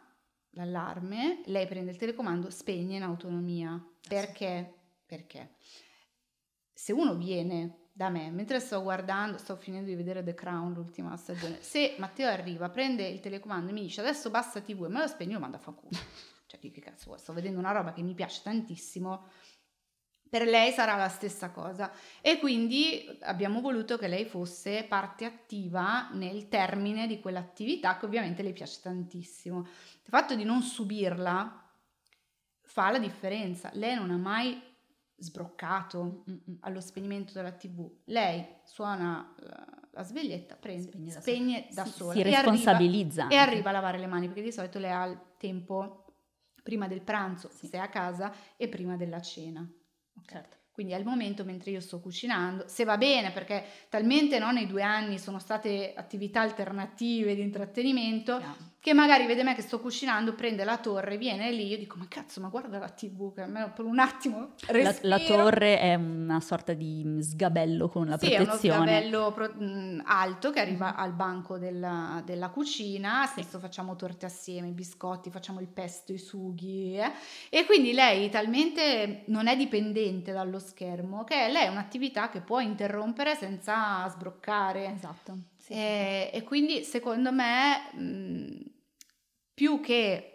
l'allarme, lei prende il telecomando, spegne in autonomia. Perché? Perché se uno viene da me, mentre sto guardando, sto finendo di vedere The Crown, l'ultima stagione, se Matteo arriva, prende il telecomando e mi dice adesso basta TV e me lo spegno, lo manda a fa culo. Cioè, che cazzo vuoi? Sto vedendo una roba che mi piace tantissimo, per lei sarà la stessa cosa e quindi abbiamo voluto che lei fosse parte attiva nel termine di quell'attività che ovviamente le piace tantissimo. Il fatto di non subirla fa la differenza. Lei non ha mai sbroccato allo spegnimento della TV. Lei suona la sveglietta, prende, spegne, spegne da, sola. Si, si responsabilizza. E arriva, e arriva, a lavare le mani perché di solito lei ha il tempo prima del pranzo, sì. se è a casa, e prima della cena. Certo. Quindi al momento mentre io sto cucinando, se va bene, perché talmente no, nei due anni sono state attività alternative di intrattenimento, yeah che magari vede me che sto cucinando, prende la torre, viene lì, io dico ma cazzo ma guarda la tv che almeno per un attimo la, la, torre è una sorta di sgabello con la sì, protezione. Sì, è uno sgabello pro, mh, alto che arriva mm-hmm. al banco della, della cucina, spesso sì. facciamo torte assieme, i biscotti, facciamo il pesto, i sughi eh? e quindi lei talmente non è dipendente dallo schermo che lei è un'attività che può interrompere senza sbroccare. Esatto. Sì, e, e, quindi secondo me mh, più che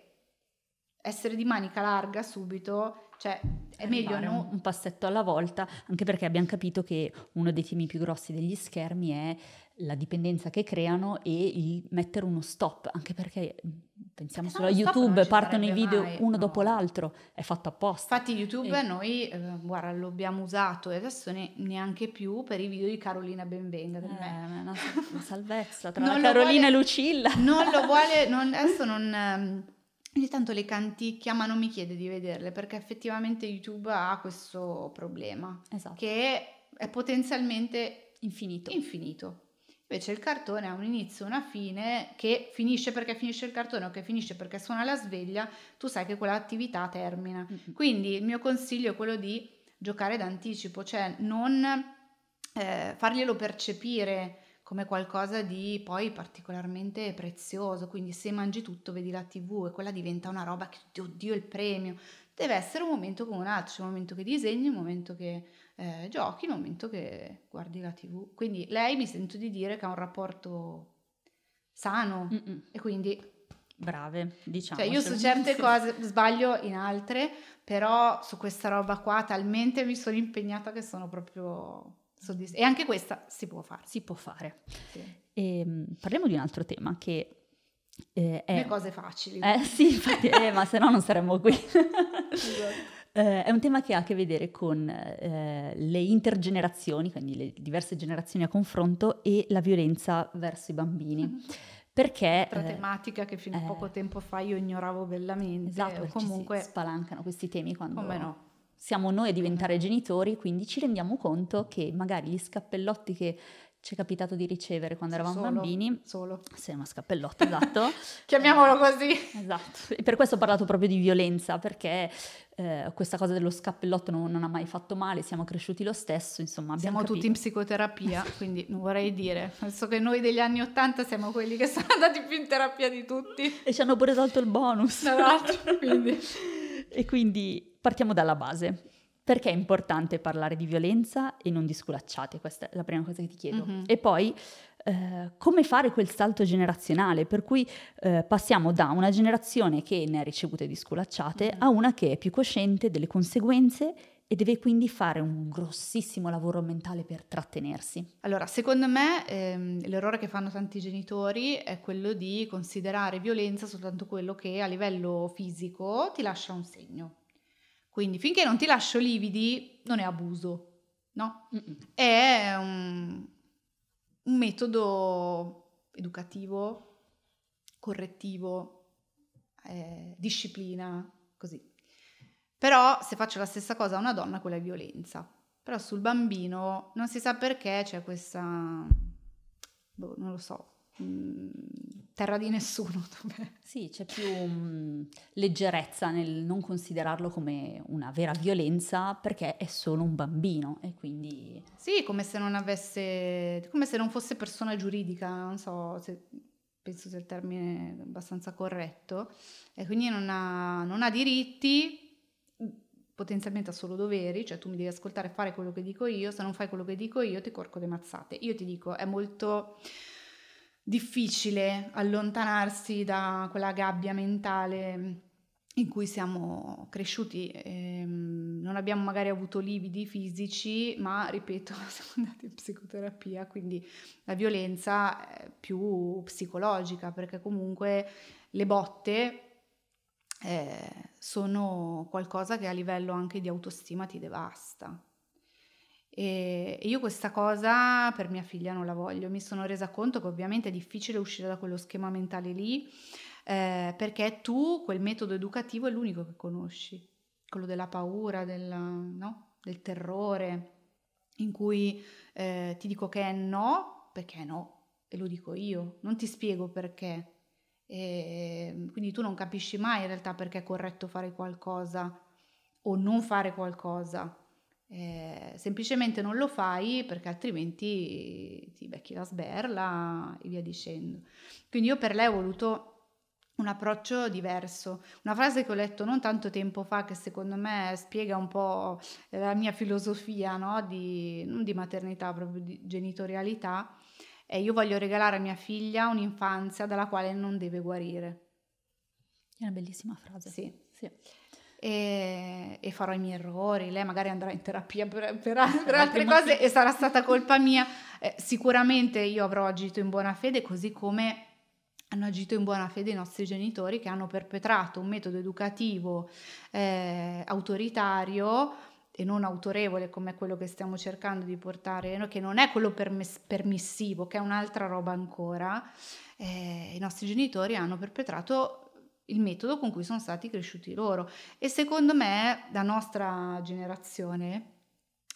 essere di manica larga subito, cioè è meglio no? un passetto alla volta, anche perché abbiamo capito che uno dei temi più grossi degli schermi è la dipendenza che creano e il mettere uno stop, anche perché pensiamo solo a YouTube, partono i video mai, uno no. dopo l'altro, è fatto apposta. Infatti YouTube e... noi, eh, guarda, lo abbiamo usato e adesso ne, neanche più per i video di Carolina Benvenga. Eh, Una, una salvezza tra Carolina vuole, e Lucilla. Non lo vuole, non, adesso non... Ehm, ogni tanto le canticchia, ma non mi chiede di vederle perché effettivamente YouTube ha questo problema esatto. che è potenzialmente infinito. infinito Invece il cartone ha un inizio e una fine che finisce perché finisce il cartone o che finisce perché suona la sveglia, tu sai che quell'attività termina. Mm-hmm. Quindi il mio consiglio è quello di giocare d'anticipo, cioè non eh, farglielo percepire come qualcosa di poi particolarmente prezioso, quindi se mangi tutto vedi la tv e quella diventa una roba che oddio il premio, deve essere un momento come un altro, c'è un momento che disegni, un momento che eh, giochi, un momento che guardi la tv. Quindi lei mi sento di dire che ha un rapporto sano Mm-mm. e quindi... Brave, diciamo. Cioè io su certe cose sbaglio in altre, però su questa roba qua talmente mi sono impegnata che sono proprio soddisfatta. E anche questa si può fare. Si può fare. Sì. E, ehm, parliamo di un altro tema che eh, è... Le cose facili. Eh sì, infatti, eh, ma se no non saremmo qui. esatto. Eh, è un tema che ha a che vedere con eh, le intergenerazioni, quindi le diverse generazioni a confronto e la violenza verso i bambini. Mm-hmm. Perché... Altra eh, tematica che fino a poco eh, tempo fa io ignoravo bellamente. Esatto, comunque spalancano questi temi quando... Come no? Siamo noi a diventare genitori, quindi ci rendiamo conto che magari gli scappellotti che ci è capitato di ricevere quando eravamo solo, bambini. Solo. Sì, una scappellotto, esatto. Chiamiamolo così. Esatto. E per questo ho parlato proprio di violenza, perché eh, questa cosa dello scappellotto non, non, ha mai fatto male, siamo cresciuti lo stesso, insomma. Siamo capito. tutti in psicoterapia, quindi non vorrei dire. Penso che noi degli anni Ottanta siamo quelli che sono andati più in terapia di tutti. E ci hanno pure tolto il bonus. Esatto, quindi. e quindi partiamo dalla base. Perché è importante parlare di violenza e non di sculacciate? Questa è la prima cosa che ti chiedo. Mm-hmm. E poi eh, come fare quel salto generazionale, per cui eh, passiamo da una generazione che ne ha ricevute di sculacciate mm-hmm. a una che è più cosciente delle conseguenze e deve quindi fare un grossissimo lavoro mentale per trattenersi. Allora, secondo me ehm, l'errore che fanno tanti genitori è quello di considerare violenza soltanto quello che a livello fisico ti lascia un segno. Quindi finché non ti lascio lividi non è abuso, no? Mm-mm. È un, un metodo educativo, correttivo, eh, disciplina, così. Però se faccio la stessa cosa a una donna, quella è violenza. Però sul bambino non si sa perché c'è questa, boh, non lo so, terra di nessuno. Sì, c'è più um, leggerezza nel non considerarlo come una vera violenza perché è solo un bambino e quindi... Sì, come se non avesse, come se non fosse persona giuridica, non so se penso sia il termine abbastanza corretto, e quindi non ha, non ha diritti, potenzialmente ha solo doveri, cioè tu mi devi ascoltare e fare quello che dico io, se non fai quello che dico io ti corco le mazzate. Io ti dico, è molto difficile allontanarsi da quella gabbia mentale in cui siamo cresciuti, ehm, non abbiamo magari avuto lividi fisici, ma ripeto, siamo andati in psicoterapia, quindi la violenza è più psicologica, perché comunque le botte eh, sono qualcosa che a livello anche di autostima ti devasta. E io questa cosa per mia figlia non la voglio. Mi sono resa conto che ovviamente è difficile uscire da quello schema mentale lì, eh, perché tu quel metodo educativo è l'unico che conosci, quello della paura, del, no? del terrore, in cui eh, ti dico che è no, perché è no, e lo dico io, non ti spiego perché. E quindi tu non capisci mai in realtà perché è corretto fare qualcosa o non fare qualcosa eh, semplicemente non lo fai perché altrimenti ti becchi la sberla e via dicendo. Quindi io per lei ho voluto un approccio diverso. Una frase che ho letto non tanto tempo fa che secondo me spiega un po' la mia filosofia no? di, non di maternità, proprio di genitorialità, è io voglio regalare a mia figlia un'infanzia dalla quale non deve guarire. È una bellissima frase. Sì. sì e, e, farò i miei errori, lei magari andrà in terapia per, per, per altre cose e sarà stata colpa mia. Eh, sicuramente io avrò agito in buona fede così come hanno agito in buona fede i nostri genitori che hanno perpetrato un metodo educativo eh, autoritario e non autorevole come quello che stiamo cercando di portare, che non è quello permess- permissivo, che è un'altra roba ancora. Eh, I nostri genitori hanno perpetrato il metodo con cui sono stati cresciuti loro. E secondo me, la nostra generazione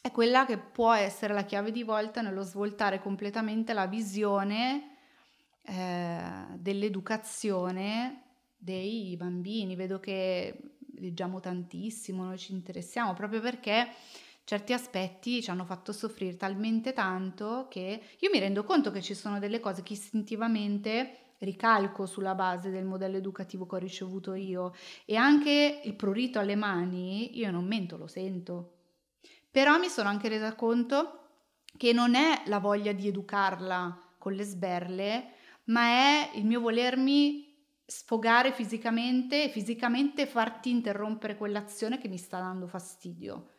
è quella che può essere la chiave di volta nello svoltare completamente la visione eh, dell'educazione dei bambini. Vedo che leggiamo tantissimo, noi ci interessiamo proprio perché certi aspetti ci hanno fatto soffrire talmente tanto che io mi rendo conto che ci sono delle cose che istintivamente ricalco sulla base del modello educativo che ho ricevuto io e anche il prurito alle mani, io non mento, lo sento. Però mi sono anche resa conto che non è la voglia di educarla con le sberle, ma è il mio volermi sfogare fisicamente e fisicamente farti interrompere quell'azione che mi sta dando fastidio.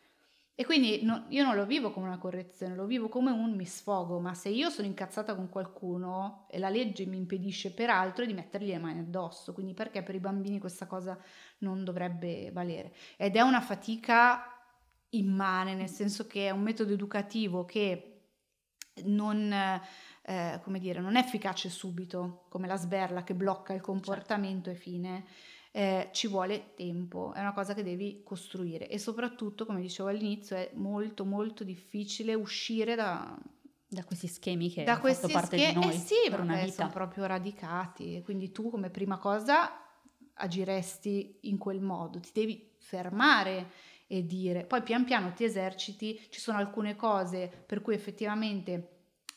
E quindi no, io non lo vivo come una correzione, lo vivo come un mi sfogo, ma se io sono incazzata con qualcuno e la legge mi impedisce peraltro di mettergli le mani addosso, quindi perché per i bambini questa cosa non dovrebbe valere? Ed è una fatica immane, nel senso che è un metodo educativo che non, eh, dire, non è efficace subito, come la sberla che blocca il comportamento certo. e fine eh, ci vuole tempo, è una cosa che devi costruire. E soprattutto, come dicevo all'inizio, è molto molto difficile uscire da, da questi schemi che da fatto parte schemi, di noi eh sì, per una vita. sono proprio radicati. Quindi tu come prima cosa agiresti in quel modo, ti devi fermare e dire, poi pian piano ti eserciti, ci sono alcune cose per cui effettivamente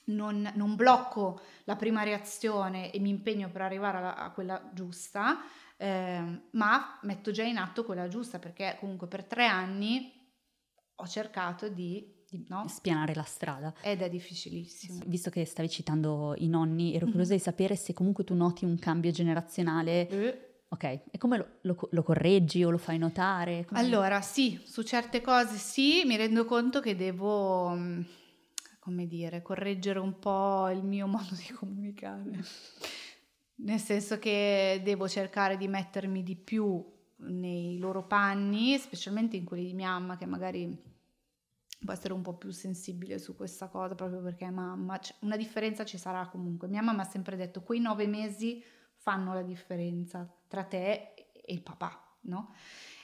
non, non blocco la prima reazione e mi impegno per arrivare alla, a quella giusta, eh, ma metto già in atto quella giusta perché comunque per tre anni ho cercato di No? spianare la strada. Ed è difficilissimo. Visto che stavi citando i nonni, ero curiosa mm-hmm. di sapere se comunque tu noti un cambio generazionale. Eh. Ok, e come lo, lo, lo, correggi o lo fai notare? Come... Allora, sì, su certe cose sì, mi rendo conto che devo, mm, come dire, correggere un po' il mio modo di comunicare. Nel senso che devo cercare di mettermi di più nei loro panni, specialmente in quelli di mia mamma che magari può essere un po' più sensibile su questa cosa proprio perché è mamma. Una differenza ci sarà comunque. Mia mamma ha sempre detto quei nove mesi fanno la differenza tra te e il papà, no?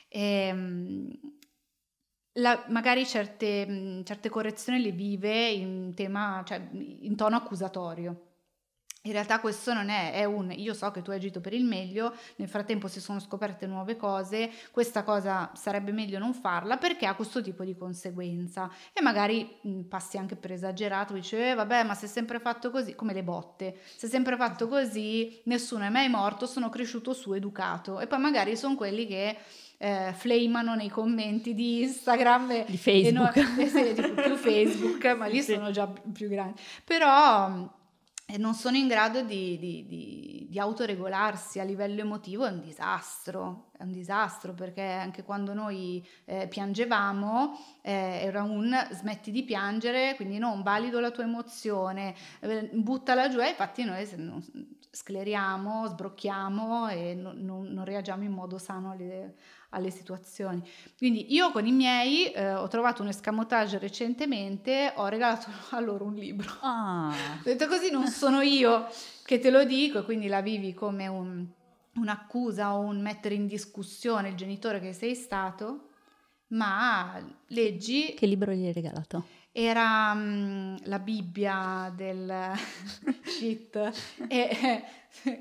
E, ehm, la, magari certe, certe, correzioni le vive in, tema, cioè, in tono accusatorio in realtà questo non è, è un io so che tu hai agito per il meglio, nel frattempo si sono scoperte nuove cose, questa cosa sarebbe meglio non farla perché ha questo tipo di conseguenza. E magari mh, passi anche per esagerato, dici eh, vabbè ma se è sempre fatto così, come le botte, se è sempre fatto così nessuno è mai morto, sono cresciuto su educato e poi magari sono quelli che eh, flamano nei commenti di Instagram e, di Facebook, e non, eh, sì, tipo più Facebook, ma lì sì. sono già più grandi, però e non sono in grado di, di, di, di, autoregolarsi a livello emotivo è un disastro, è un disastro perché anche quando noi eh, piangevamo eh, era un smetti di piangere, quindi non valido la tua emozione, eh, buttala giù e infatti noi scleriamo, sbrocchiamo e non, non, non reagiamo in modo sano alle, alle situazioni. Quindi io con i miei eh, ho trovato un escamotage recentemente, ho regalato a loro un libro. Ah. Ho detto così non sono io che te lo dico e quindi la vivi come un, un'accusa o un mettere in discussione il genitore che sei stato, ma leggi... Che libro gli hai regalato? Era um, la Bibbia del shit e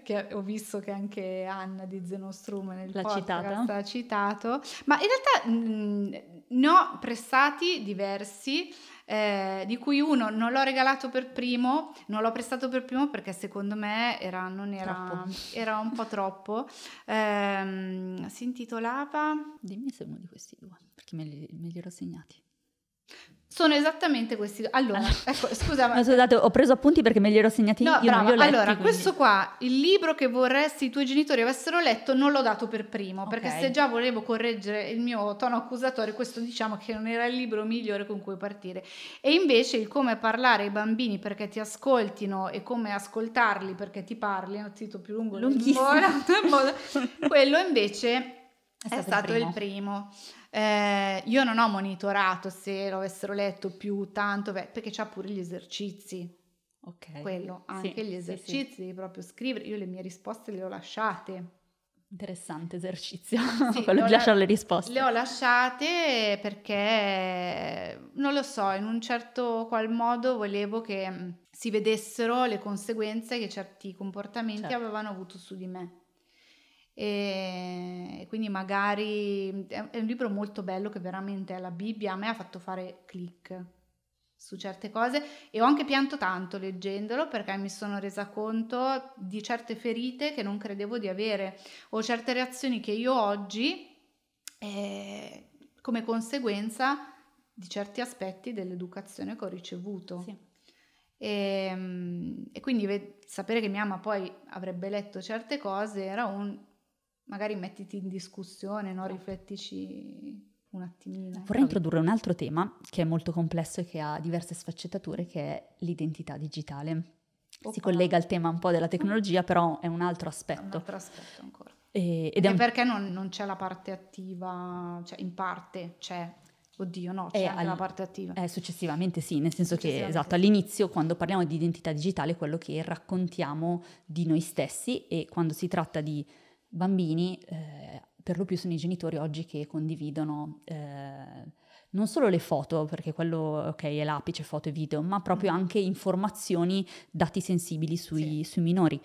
che ho visto che anche Anna di Zenostrum nel L'ha podcast ha citato, ma in realtà mh, ne ho prestati diversi, eh, di cui uno non l'ho regalato per primo, non l'ho prestato per primo perché secondo me era, non era, era un po' troppo. Eh, si intitolava... Dimmi se è uno di questi due, perché me li, me li ero segnati. Sono esattamente questi. Allora, ecco, scusa, ma... scusate, ho preso appunti perché me li ero segnati no, io. Brava. Letti, allora, quindi... questo qua, il libro che vorresti i tuoi genitori avessero letto, non l'ho dato per primo, okay. perché se già volevo correggere il mio tono accusatorio, questo diciamo che non era il libro migliore con cui partire. E invece il come parlare ai bambini perché ti ascoltino e come ascoltarli perché ti parli, è un zitto più lungo, lunghissimo. quello invece è stato, è stato il primo. Il primo. Eh, io non ho monitorato se lo avessero letto più tanto, perché c'ha pure gli esercizi. Ok. Quello, anche sì, gli esercizi, sì, sì. proprio scrivere. Io le mie risposte le ho lasciate. Interessante esercizio, sì, quello di lasciare le risposte. Le ho lasciate perché, non lo so, in un certo qual modo volevo che mm, si vedessero le conseguenze che certi comportamenti certo. avevano avuto su di me. E quindi magari è un libro molto bello che veramente è la Bibbia, a me ha fatto fare click su certe cose e ho anche pianto tanto leggendolo perché mi sono resa conto di certe ferite che non credevo di avere o certe reazioni che io oggi eh, come conseguenza di certi aspetti dell'educazione che ho ricevuto. Sì. E, ehm, e, quindi sapere che mia mamma poi avrebbe letto certe cose era un magari mettiti in discussione, no? riflettici un attimino. Vorrei introdurre un altro tema che è molto complesso e che ha diverse sfaccettature, che è l'identità digitale. Opa. Si collega al tema un po' della tecnologia, però è un altro aspetto. Un altro aspetto ancora. E, ed è un... perché non, non, c'è la parte attiva, cioè in parte c'è, oddio no, c'è al... la parte attiva. Eh, successivamente sì, nel senso che esatto, all'inizio quando parliamo di identità digitale è quello che raccontiamo di noi stessi e quando si tratta di bambini eh, per lo più sono i genitori oggi che condividono eh, non solo le foto, perché quello ok è l'apice foto e video, ma proprio mm. anche informazioni, dati sensibili sui, sì. sui minori.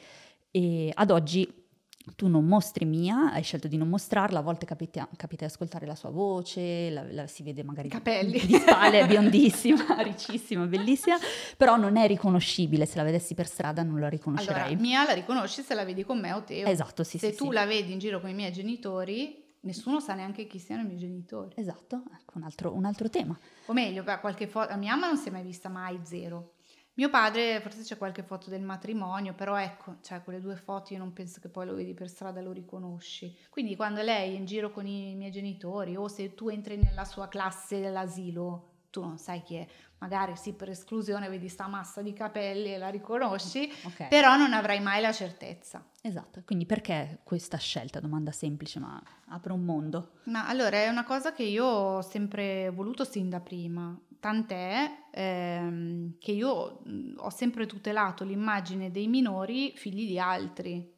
E ad oggi tu non mostri Mia, hai scelto di non mostrarla, a volte capita, capita di ascoltare la sua voce, la, la, si vede magari Capelli. di spalle, biondissima, ricissima, bellissima, però non è riconoscibile, se la vedessi per strada non la riconoscerei. Allora, Mia la riconosci se la vedi con me o te. Esatto, sì, Se sì, tu sì. la vedi in giro con i miei genitori, nessuno sa neanche chi siano i miei genitori. Esatto, ecco un altro, un altro tema. O meglio, qualche foto, mia mamma non si è mai vista mai zero. Mio padre, forse c'è qualche foto del matrimonio, però ecco, cioè quelle due foto io non penso che poi lo vedi per strada e lo riconosci. Quindi quando lei è in giro con i miei genitori o se tu entri nella sua classe dell'asilo, tu non sai chi è, magari sì per esclusione vedi sta massa di capelli e la riconosci, okay. però non avrai mai la certezza. Esatto, quindi perché questa scelta? Domanda semplice, ma apre un mondo. Ma allora è una cosa che io ho sempre voluto sin da prima, tant'è ehm, che io ho sempre tutelato l'immagine dei minori figli di altri.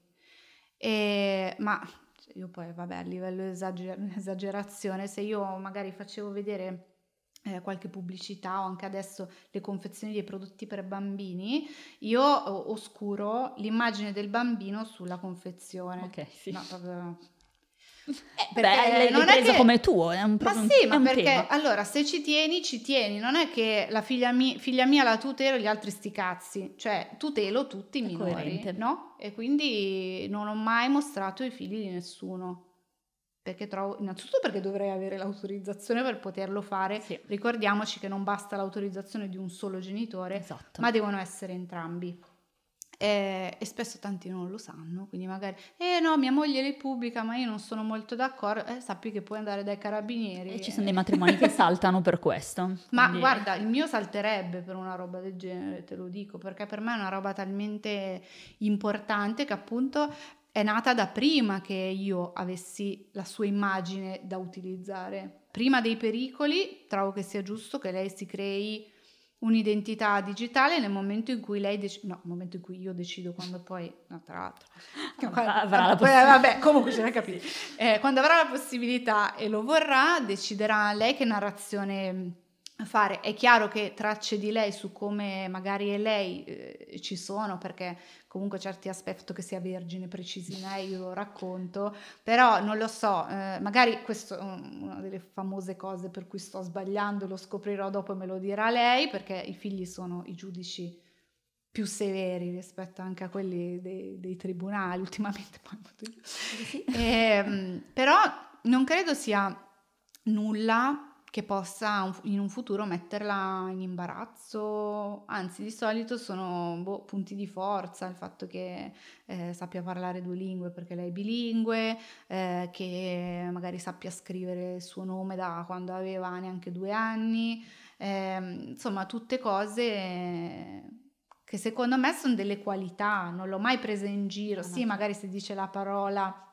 E, ma io poi, vabbè, a livello esager- esagerazione, se io magari facevo vedere eh, qualche pubblicità o anche adesso le confezioni dei prodotti per bambini, io oscuro l'immagine del bambino sulla confezione. Ok, sì. No, proprio eh, Beh, non è che... come tuo, è un Ma sì, ma perché tema. allora se ci tieni, ci tieni, non è che la figlia, mi, figlia mia la tutelo e gli altri sti cazzi, cioè tutelo tutti i minori, coerente. no? E quindi non ho mai mostrato i figli di nessuno. Perché trovo, innanzitutto perché dovrei avere l'autorizzazione per poterlo fare. Sì. Ricordiamoci che non basta l'autorizzazione di un solo genitore, esatto. ma devono essere entrambi. Eh, e spesso tanti non lo sanno, quindi magari, eh no, mia moglie li pubblica, ma io non sono molto d'accordo, eh, sappi che puoi andare dai carabinieri. E ci sono dei matrimoni che saltano per questo. Ma quindi... guarda, il mio salterebbe per una roba del genere, te lo dico, perché per me è una roba talmente importante che appunto è nata da prima che io avessi la sua immagine da utilizzare. Prima dei pericoli, trovo che sia giusto che lei si crei un'identità digitale nel momento in cui lei decide, no, nel momento in cui io decido quando poi, no, tra l'altro, quando, avrà la possibilità. vabbè, comunque ce l'hai capito, eh, quando avrà la possibilità e lo vorrà, deciderà lei che narrazione fare. È chiaro che tracce di lei su come magari è lei eh, ci sono perché comunque certi aspetti che sia vergine, precisina, io lo racconto, però non lo so, eh, magari questa è una delle famose cose per cui sto sbagliando, lo scoprirò dopo e me lo dirà lei perché i figli sono i giudici più severi rispetto anche a quelli dei, dei tribunali ultimamente. Sì. Eh, però non credo sia nulla che possa in un futuro metterla in imbarazzo, anzi di solito sono boh, punti di forza, il fatto che eh, sappia parlare due lingue perché lei è bilingue, eh, che magari sappia scrivere il suo nome da quando aveva neanche due anni, eh, insomma tutte cose che secondo me sono delle qualità, non l'ho mai presa in giro, sì magari se dice la parola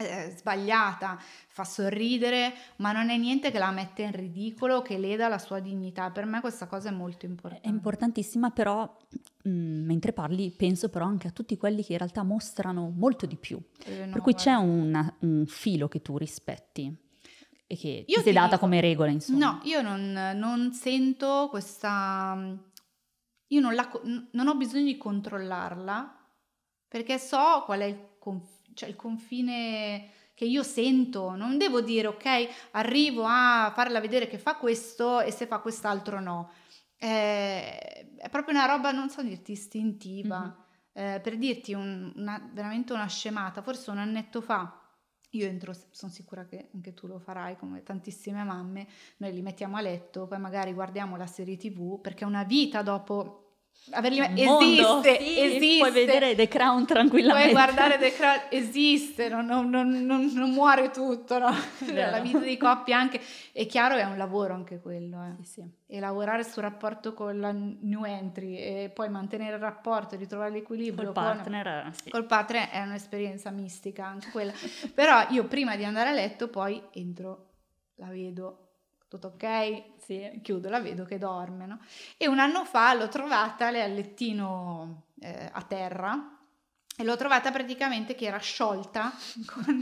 eh, sbagliata, fa sorridere, ma non è niente che la mette in ridicolo, che leda la sua dignità. Per me questa cosa è molto importante. È importantissima, però mh, mm, mentre parli penso però anche a tutti quelli che in realtà mostrano molto di più. Eh, no, per cui guarda. c'è una, un filo che tu rispetti e che io ti sei data dico, come regola, insomma. No, io non, non sento questa... Io non, la, non, ho bisogno di controllarla perché so qual è il, conf, cioè il confine che io sento, non devo dire ok, arrivo a farla vedere che fa questo e se fa quest'altro no. Eh, è proprio una roba, non so dirti, istintiva. Mm-hmm. Eh, per dirti un, una, veramente una scemata, forse un annetto fa io entro, sono sicura che anche tu lo farai come tantissime mamme, noi li mettiamo a letto, poi magari guardiamo la serie tv perché una vita dopo averli esiste, sì, esiste. Puoi vedere The Crown tranquillamente. Puoi guardare The Crown, esiste, non, non, non, non muore tutto, no? la vita di coppia anche, è chiaro è un lavoro anche quello, eh. sì, sì. e lavorare sul rapporto con la new entry e poi mantenere il rapporto, ritrovare l'equilibrio col partner, con, sì. col partner è un'esperienza mistica anche quella, però io prima di andare a letto poi entro, la vedo, tutto ok, sì, chiudo, la vedo che dorme, no? E un anno fa l'ho trovata lei al lettino eh, a terra e l'ho trovata praticamente che era sciolta con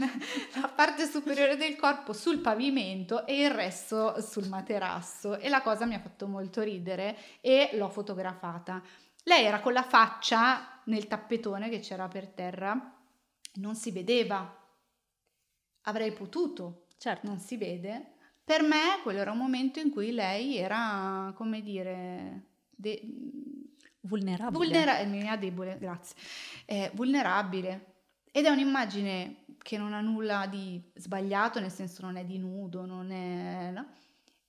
la parte superiore del corpo sul pavimento e il resto sul materasso e la cosa mi ha fatto molto ridere e l'ho fotografata. Lei era con la faccia nel tappetone che c'era per terra, non si vedeva. Avrei potuto, certo, non si vede, per me quello era un momento in cui lei era, come dire, de- vulnerabile. Vulnera- mia debole, grazie. Eh, vulnerabile. Ed è un'immagine che non ha nulla di sbagliato, nel senso non è di nudo, non è... No?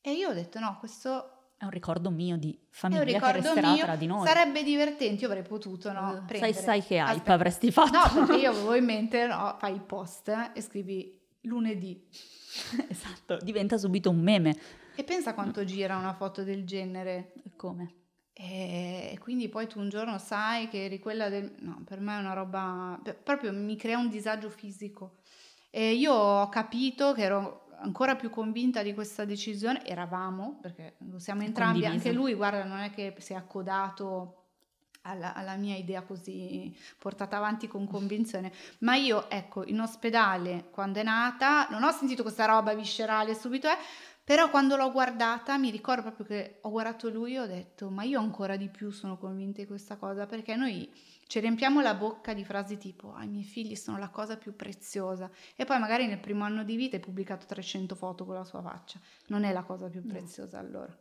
E io ho detto no, questo è un ricordo mio di famiglia che resterà mio. tra di noi. Sarebbe divertente, io avrei potuto, no? Uh, sai, sai che hype Aspetta. avresti fatto. No, perché io avevo in mente, no, fai il post eh, e scrivi lunedì. esatto, diventa subito un meme. E pensa quanto gira una foto del genere. Come? E quindi poi tu un giorno sai che eri quella del... No, per me è una roba... proprio mi crea un disagio fisico. E io ho capito che ero ancora più convinta di questa decisione, eravamo, perché lo siamo entrambi, Condiviso. anche lui, guarda, non è che si è accodato alla, alla, mia idea così portata avanti con convinzione. Ma io, ecco, in ospedale, quando è nata, non ho sentito questa roba viscerale subito, eh, però quando l'ho guardata mi ricordo proprio che ho guardato lui e ho detto, ma io ancora di più sono convinta di questa cosa, perché noi ci riempiamo la bocca di frasi tipo, ah, i miei figli sono la cosa più preziosa, e poi magari nel primo anno di vita hai pubblicato 300 foto con la sua faccia, non è la cosa più preziosa no. allora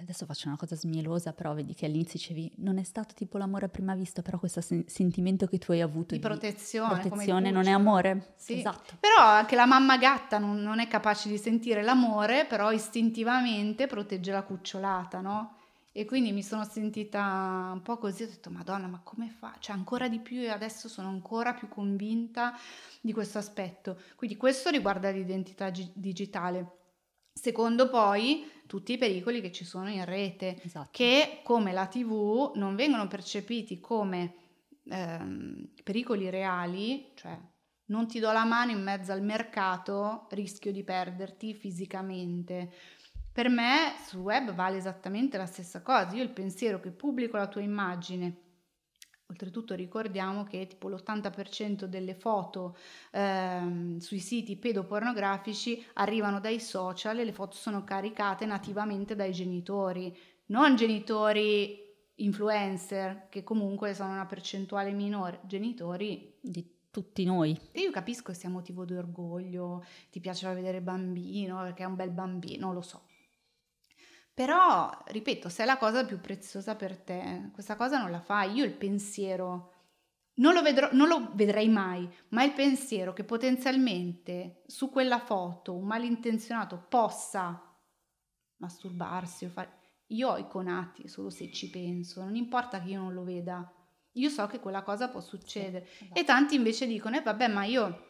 adesso faccio una cosa smielosa, però vedi che all'inizio dicevi non è stato tipo l'amore a prima vista, però questo sen- sentimento che tu hai avuto di, di protezione, protezione non è amore? Sì. Esatto. Però anche la mamma gatta non, non, è capace di sentire l'amore, però istintivamente protegge la cucciolata, no? E quindi mi sono sentita un po' così, ho detto Madonna, ma come fa? Cioè ancora di più e adesso sono ancora più convinta di questo aspetto. Quindi questo riguarda l'identità gi- digitale. Secondo poi tutti i pericoli che ci sono in rete, esatto. che come la TV non vengono percepiti come ehm, pericoli reali, cioè non ti do la mano in mezzo al mercato, rischio di perderti fisicamente. Per me sul web vale esattamente la stessa cosa. Io il pensiero che pubblico la tua immagine Oltretutto ricordiamo che tipo l'80% delle foto ehm, sui siti pedopornografici arrivano dai social e le foto sono caricate nativamente dai genitori, non genitori influencer che comunque sono una percentuale minore, genitori di tutti noi. E io capisco che sia motivo di orgoglio, ti piaceva vedere bambino perché è un bel bambino, lo so. Però, ripeto, se è la cosa più preziosa per te, questa cosa non la fai. Io il pensiero, non lo, vedrò, non lo vedrei mai, ma il pensiero che potenzialmente su quella foto un malintenzionato possa masturbarsi o fare... Io ho i conati solo se ci penso, non importa che io non lo veda. Io so che quella cosa può succedere. Sì, esatto. E tanti invece dicono, eh vabbè, ma io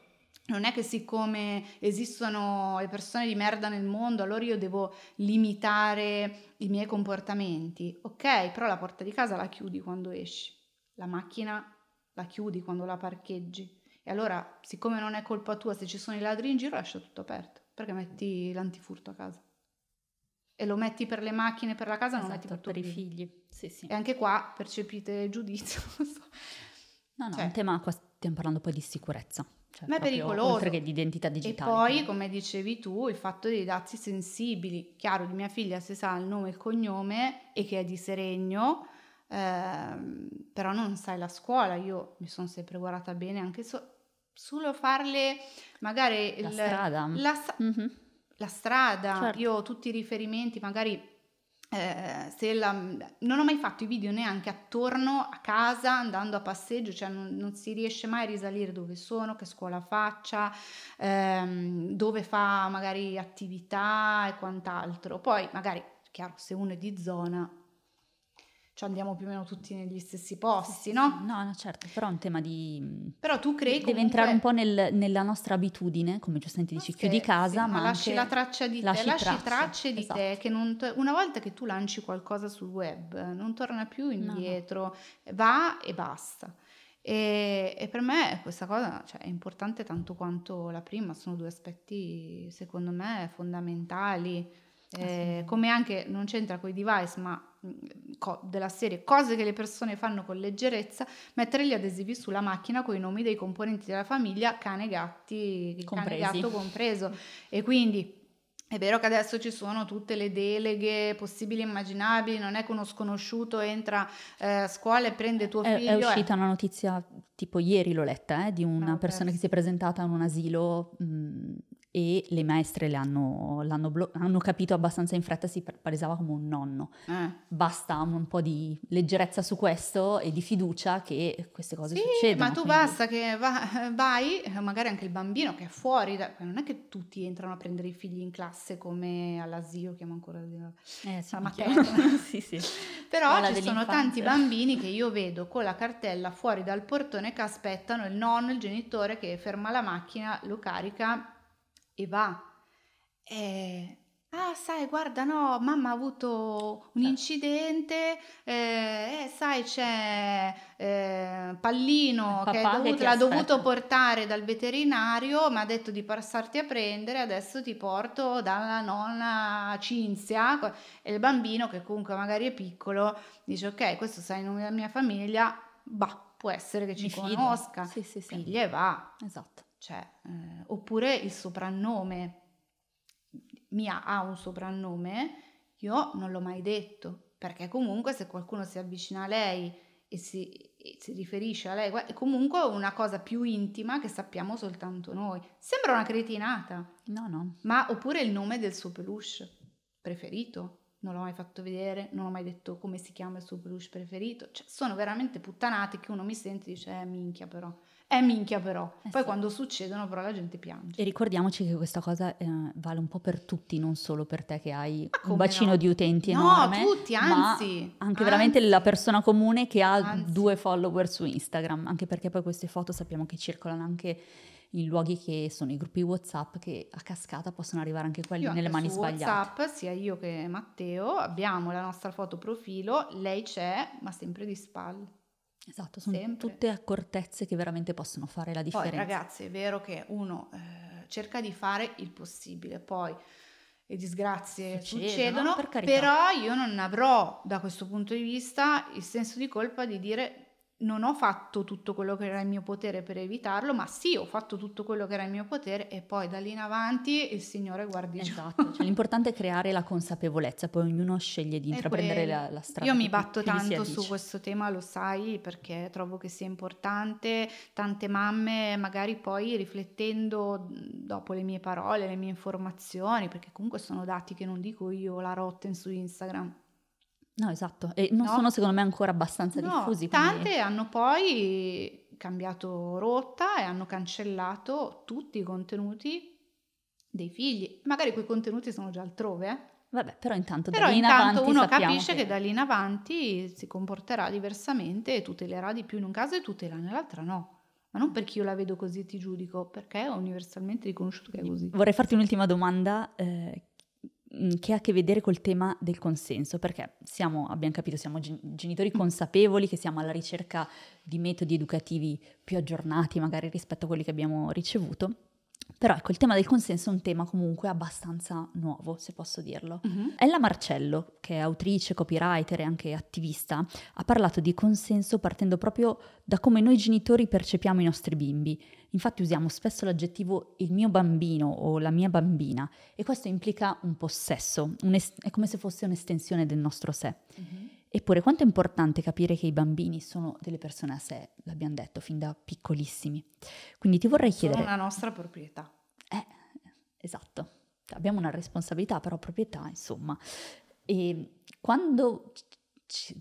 non è che siccome esistono le persone di merda nel mondo, allora io devo limitare i miei comportamenti. Ok, però la porta di casa la chiudi quando esci, la macchina la chiudi quando la parcheggi. E allora, siccome non è colpa tua se ci sono i ladri in giro, lascia tutto aperto. Perché metti l'antifurto a casa? E lo metti per le macchine, per la casa, esatto, non metti per, per i figli. Sì, sì. E anche qua percepite giudizio. no, no, cioè, un tema, qua stiamo parlando poi di sicurezza. Cioè, ma è pericoloso. Oltre che di identità digitale. E poi, come dicevi tu, il fatto dei dati sensibili. Chiaro, di mia figlia si sa il nome e il cognome e che è di Seregno, ehm, però non sai la scuola. Io mi sono sempre guardata bene anche so, solo farle magari... La il, strada. La, mm-hmm. la strada, Certo. io ho tutti i riferimenti, magari... eh, la- non ho mai fatto i video neanche attorno a casa andando a passeggio, cioè non, non si riesce mai a risalire dove sono, che scuola faccia, ehm, dove fa magari attività e quant'altro. Poi magari, chiaro, se uno è di zona, ci andiamo più o meno tutti negli stessi posti, no? No, no, certo, però è un tema di... Però tu crei Deve comunque- entrare un po' nel- nella nostra abitudine, come giustamente dici, Ma chiudi casa, ma, lasci anche la traccia di te, lasci lasci tracce, tracce di esatto. te che non to- una volta che tu lanci qualcosa sul web non torna più indietro, va e basta. E, e per me questa cosa cioè, è importante tanto quanto la prima, sono due aspetti secondo me fondamentali. Eh, come anche non c'entra con i device, ma co- della serie cose che le persone fanno con leggerezza, mettere gli adesivi sulla macchina con i nomi dei componenti della famiglia, cane, gatti, cane, Compresi. gatto compreso. E quindi è vero che adesso ci sono tutte le deleghe possibili e immaginabili, non è che uno sconosciuto entra eh, a scuola e prende tuo figlio. è eh. uscita una notizia, tipo ieri l'ho letta, eh, di una ok. persona che si è presentata in un asilo mh, e le maestre le hanno, l'hanno blo- hanno capito abbastanza in fretta, si palesava come un nonno. Eh. Basta un po' di leggerezza su questo e di fiducia che queste cose Sì, succedono. ma tu quindi- basta che va- vai, eh, magari anche il bambino che è fuori, da- non è che tutti entrano a prendere i figli in classe come all'asilo, chiamo ancora Eh, sì, sì, sì. Però Scuola ci sono tanti bambini che io vedo con la cartella fuori dal portone che aspettano il nonno, il genitore che ferma la macchina, lo carica e va. E, ah, sai, guarda, no, mamma ha avuto un Eh. incidente, eh, eh, sai, c'è eh, Pallino che, che dovuto- ti l'ha dovuto portare dal veterinario, mi ha detto di passarti a prendere, adesso ti porto dalla nonna Cinzia. E il bambino, che comunque magari è piccolo, dice: Ok, questo sai il nome della mia famiglia, bah, può essere che ci Mi conosca. Sì, sì, sì. Piglia e va. Esatto. Cioè, eh, oppure il soprannome. Mia ha un soprannome, io non l'ho mai detto, perché comunque se qualcuno si avvicina a lei e si, e si riferisce a lei, è comunque una cosa più intima che sappiamo soltanto noi. Sembra una cretinata, No, no. ma oppure il nome del suo peluche preferito. Non l'ho mai fatto vedere, non ho mai detto come si chiama il suo peluche preferito. Cioè, sono veramente puttanate che uno mi sente e dice, eh minchia però, eh minchia però. Eh Poi sì. quando succedono però la gente piange. E ricordiamoci che questa cosa eh, vale un po' per tutti, non solo per te che hai un bacino no? di utenti No, enorme. tutti, ma anzi, anche veramente anzi. la persona comune che ha Anzi. due follower su Instagram, anche perché poi queste foto sappiamo che circolano anche in luoghi che sono i gruppi WhatsApp che a cascata possono arrivare anche quelli Io nelle anche mani sbagliate. WhatsApp, sia io che Matteo, abbiamo la nostra foto profilo, lei c'è, ma sempre di spalle. Esatto, sono Sempre. tutte accortezze che veramente possono fare la Poi differenza. ragazzi, è vero che uno eh, cerca di fare il possibile, poi le disgrazie Succedono, succedono, per però io non avrò da questo punto di vista il senso di colpa di dire non ho fatto tutto quello che era in mio potere per evitarlo, ma sì, ho fatto tutto quello che era in mio potere e poi da lì in avanti il Signore guardi. Esatto, cioè, l'importante è creare la consapevolezza, poi ognuno sceglie di intraprendere la, la strada. Io mi batto tanto su questo tema, lo sai, perché trovo che sia importante. Tante mamme, magari poi riflettendo dopo le mie parole, le mie informazioni, perché comunque sono dati che non dico io la rotten su Instagram. No, esatto, e non No. sono secondo me ancora abbastanza No, diffusi. quindi- tante hanno poi cambiato rotta e hanno cancellato tutti i contenuti dei figli. Magari quei contenuti sono già altrove, eh? Vabbè, però intanto Però da lì in intanto avanti uno capisce che... da lì in avanti si comporterà diversamente e tutelerà di più in un caso e tutela nell'altra no. Ma non perché io la vedo così e ti giudico, perché è universalmente riconosciuto che è così. Vorrei farti un'ultima domanda. eh, che ha a che vedere col tema del consenso, perché siamo, abbiamo capito, siamo genitori consapevoli che siamo alla ricerca di metodi educativi più aggiornati magari rispetto a quelli che abbiamo ricevuto però ecco, il tema del consenso è un tema comunque abbastanza nuovo, se posso dirlo. Uh-huh. Ella Marcello, che è autrice, copywriter e anche attivista, ha parlato di consenso partendo proprio da come noi genitori percepiamo i nostri bimbi. Infatti usiamo spesso l'aggettivo il mio bambino o la mia bambina e questo implica un possesso, un es- è come se fosse un'estensione del nostro sé. Uh-huh. Eppure quanto è importante capire che i bambini sono delle persone a sé, l'abbiamo detto fin da piccolissimi. Quindi ti vorrei chiedere... Sono la nostra proprietà. Eh, esatto. Abbiamo una responsabilità, però proprietà, insomma. E quando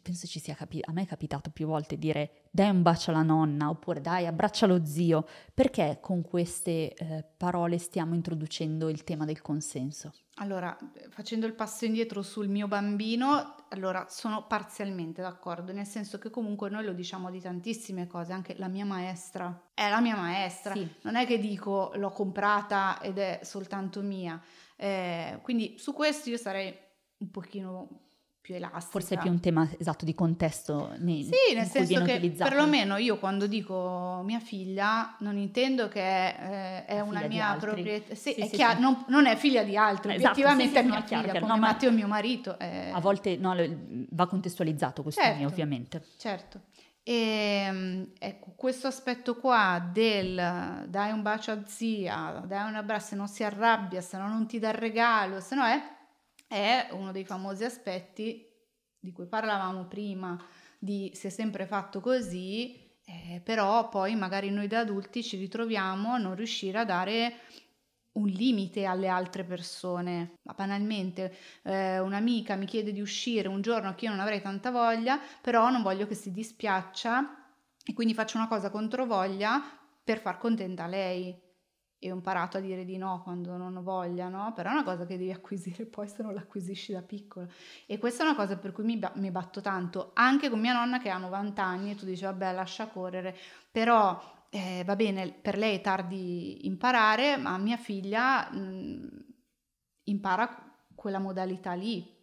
penso ci sia capito, a me è capitato più volte dire dai un bacio alla nonna oppure dai abbraccia lo zio, perché con queste eh, parole stiamo introducendo il tema del consenso? Allora, facendo il passo indietro sul mio bambino, allora sono parzialmente d'accordo, nel senso che comunque noi lo diciamo di tantissime cose, anche la mia maestra è la mia maestra, sì. non è che dico l'ho comprata ed è soltanto mia, eh, quindi su questo io sarei un pochino più elastica. Forse è più un tema esatto di contesto nei, Sì, nel senso che utilizzato. perlomeno io quando dico mia figlia non intendo che eh, è una mia proprietà. Sì, sì, è sì, chiaro, non, non, è figlia di altri, esatto, obiettivamente è mia figlia, chiaro, come no, Matteo mio marito. È... A volte no, va contestualizzato questo certo, mio, ovviamente. Certo. E ehm, ecco, questo aspetto qua del dai un bacio a zia, dai un abbraccio, se non si arrabbia, se no non ti dà il regalo, se no è è uno dei famosi aspetti di cui parlavamo prima, di si è sempre fatto così, eh, però poi magari noi da adulti ci ritroviamo a non riuscire a dare un limite alle altre persone. Ma banalmente eh, un'amica mi chiede di uscire un giorno che io non avrei tanta voglia, però non voglio che si dispiaccia e quindi faccio una cosa contro voglia per far contenta lei e ho imparato a dire di no quando non ho voglia, no? Però è una cosa che devi acquisire poi se non l'acquisisci da piccolo. E questa è una cosa per cui mi, mi batto tanto, anche con mia nonna che ha 90 anni e tu dici vabbè lascia correre, però eh, va bene, per lei è tardi imparare, ma mia figlia mh, mm, impara quella modalità lì.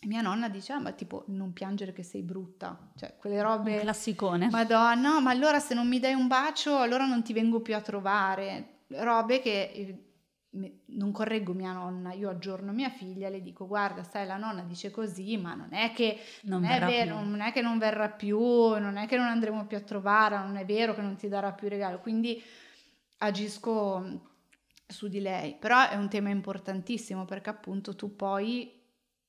E mia nonna dice, ah, ma tipo non piangere che sei brutta, cioè quelle robe... Un classicone. Madonna, ma allora se non mi dai un bacio allora non ti vengo più a trovare robe che eh, non correggo mia nonna, io aggiorno mia figlia, le dico guarda, sai la nonna dice così, ma non è che non, non, è, vero, non è che non verrà più, non è che non andremo più a trovare, non è vero che non ti darà più regalo, quindi agisco su di lei, però è un tema importantissimo perché appunto tu poi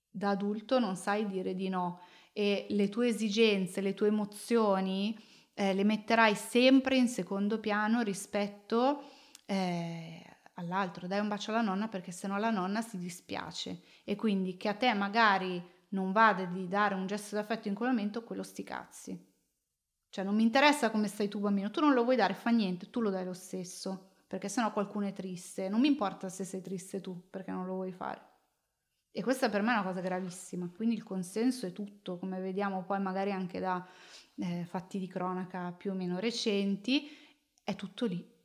da adulto non sai dire di no. E le tue esigenze, le tue emozioni eh, le metterai sempre in secondo piano rispetto eh, all'altro, dai un bacio alla nonna perché sennò la nonna si dispiace e quindi che a te magari non vada di dare un gesto d'affetto in quel momento, quello sti cazzi. Cioè non mi interessa come stai tu bambino, tu non lo vuoi dare, fa niente, tu lo dai lo stesso, perché sennò qualcuno è triste, non mi importa se sei triste tu, perché non lo vuoi fare. E questa per me è una cosa gravissima, quindi il consenso è tutto, come vediamo poi magari anche da eh, fatti di cronaca più o meno recenti, è tutto lì.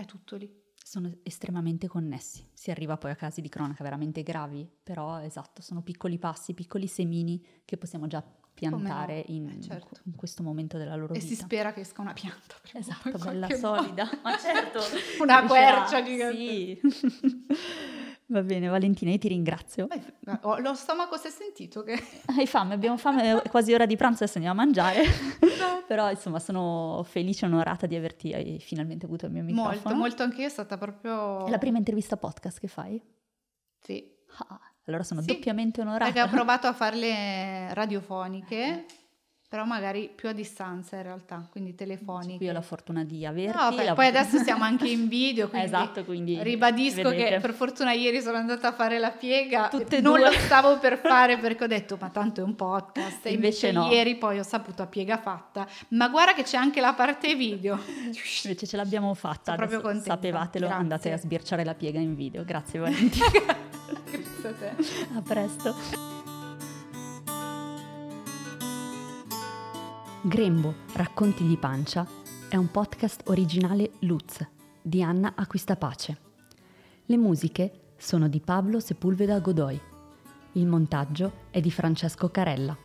È tutto lì. Sono estremamente connessi. Si arriva poi a casi di cronaca veramente gravi, però esatto, sono piccoli passi, piccoli semini che possiamo già piantare no? in, eh, certo. in, questo momento della loro e vita. E si spera che esca una pianta. Esatto, bella solida. Ma certo. una quercia gigante. Sì. Va bene, Valentina, io ti ringrazio. Beh, ho lo stomaco si è sentito che... Hai fame, abbiamo fame, è quasi ora di pranzo, adesso andiamo a mangiare. Però insomma sono felice e onorata di averti finalmente avuto il mio microfono. Molto, molto anche io, è stata proprio... È la prima intervista podcast che fai? Sì. Ah, allora sono sì, doppiamente onorata. Perché ho provato a farle radiofoniche però magari più a distanza in realtà, quindi telefoniche. Qui ho la fortuna di averti. No, beh, la... poi adesso siamo anche in video, quindi, esatto, quindi ribadisco vedete. che per fortuna ieri sono andata a fare la piega, Tutte non due. lo stavo per fare perché ho detto ma tanto è un podcast, e invece, invece no. ieri poi ho saputo a piega fatta, ma guarda che c'è anche la parte video. invece ce l'abbiamo fatta, proprio contenta. sapevatelo, Grazie. andate a sbirciare la piega in video, grazie Valentina. Grazie a te. A presto. Grembo, racconti di pancia è un podcast originale Lutz di Anna Acquistapace. Le musiche sono di Pablo Sepulveda Godoy. Il montaggio è di Francesco Carella.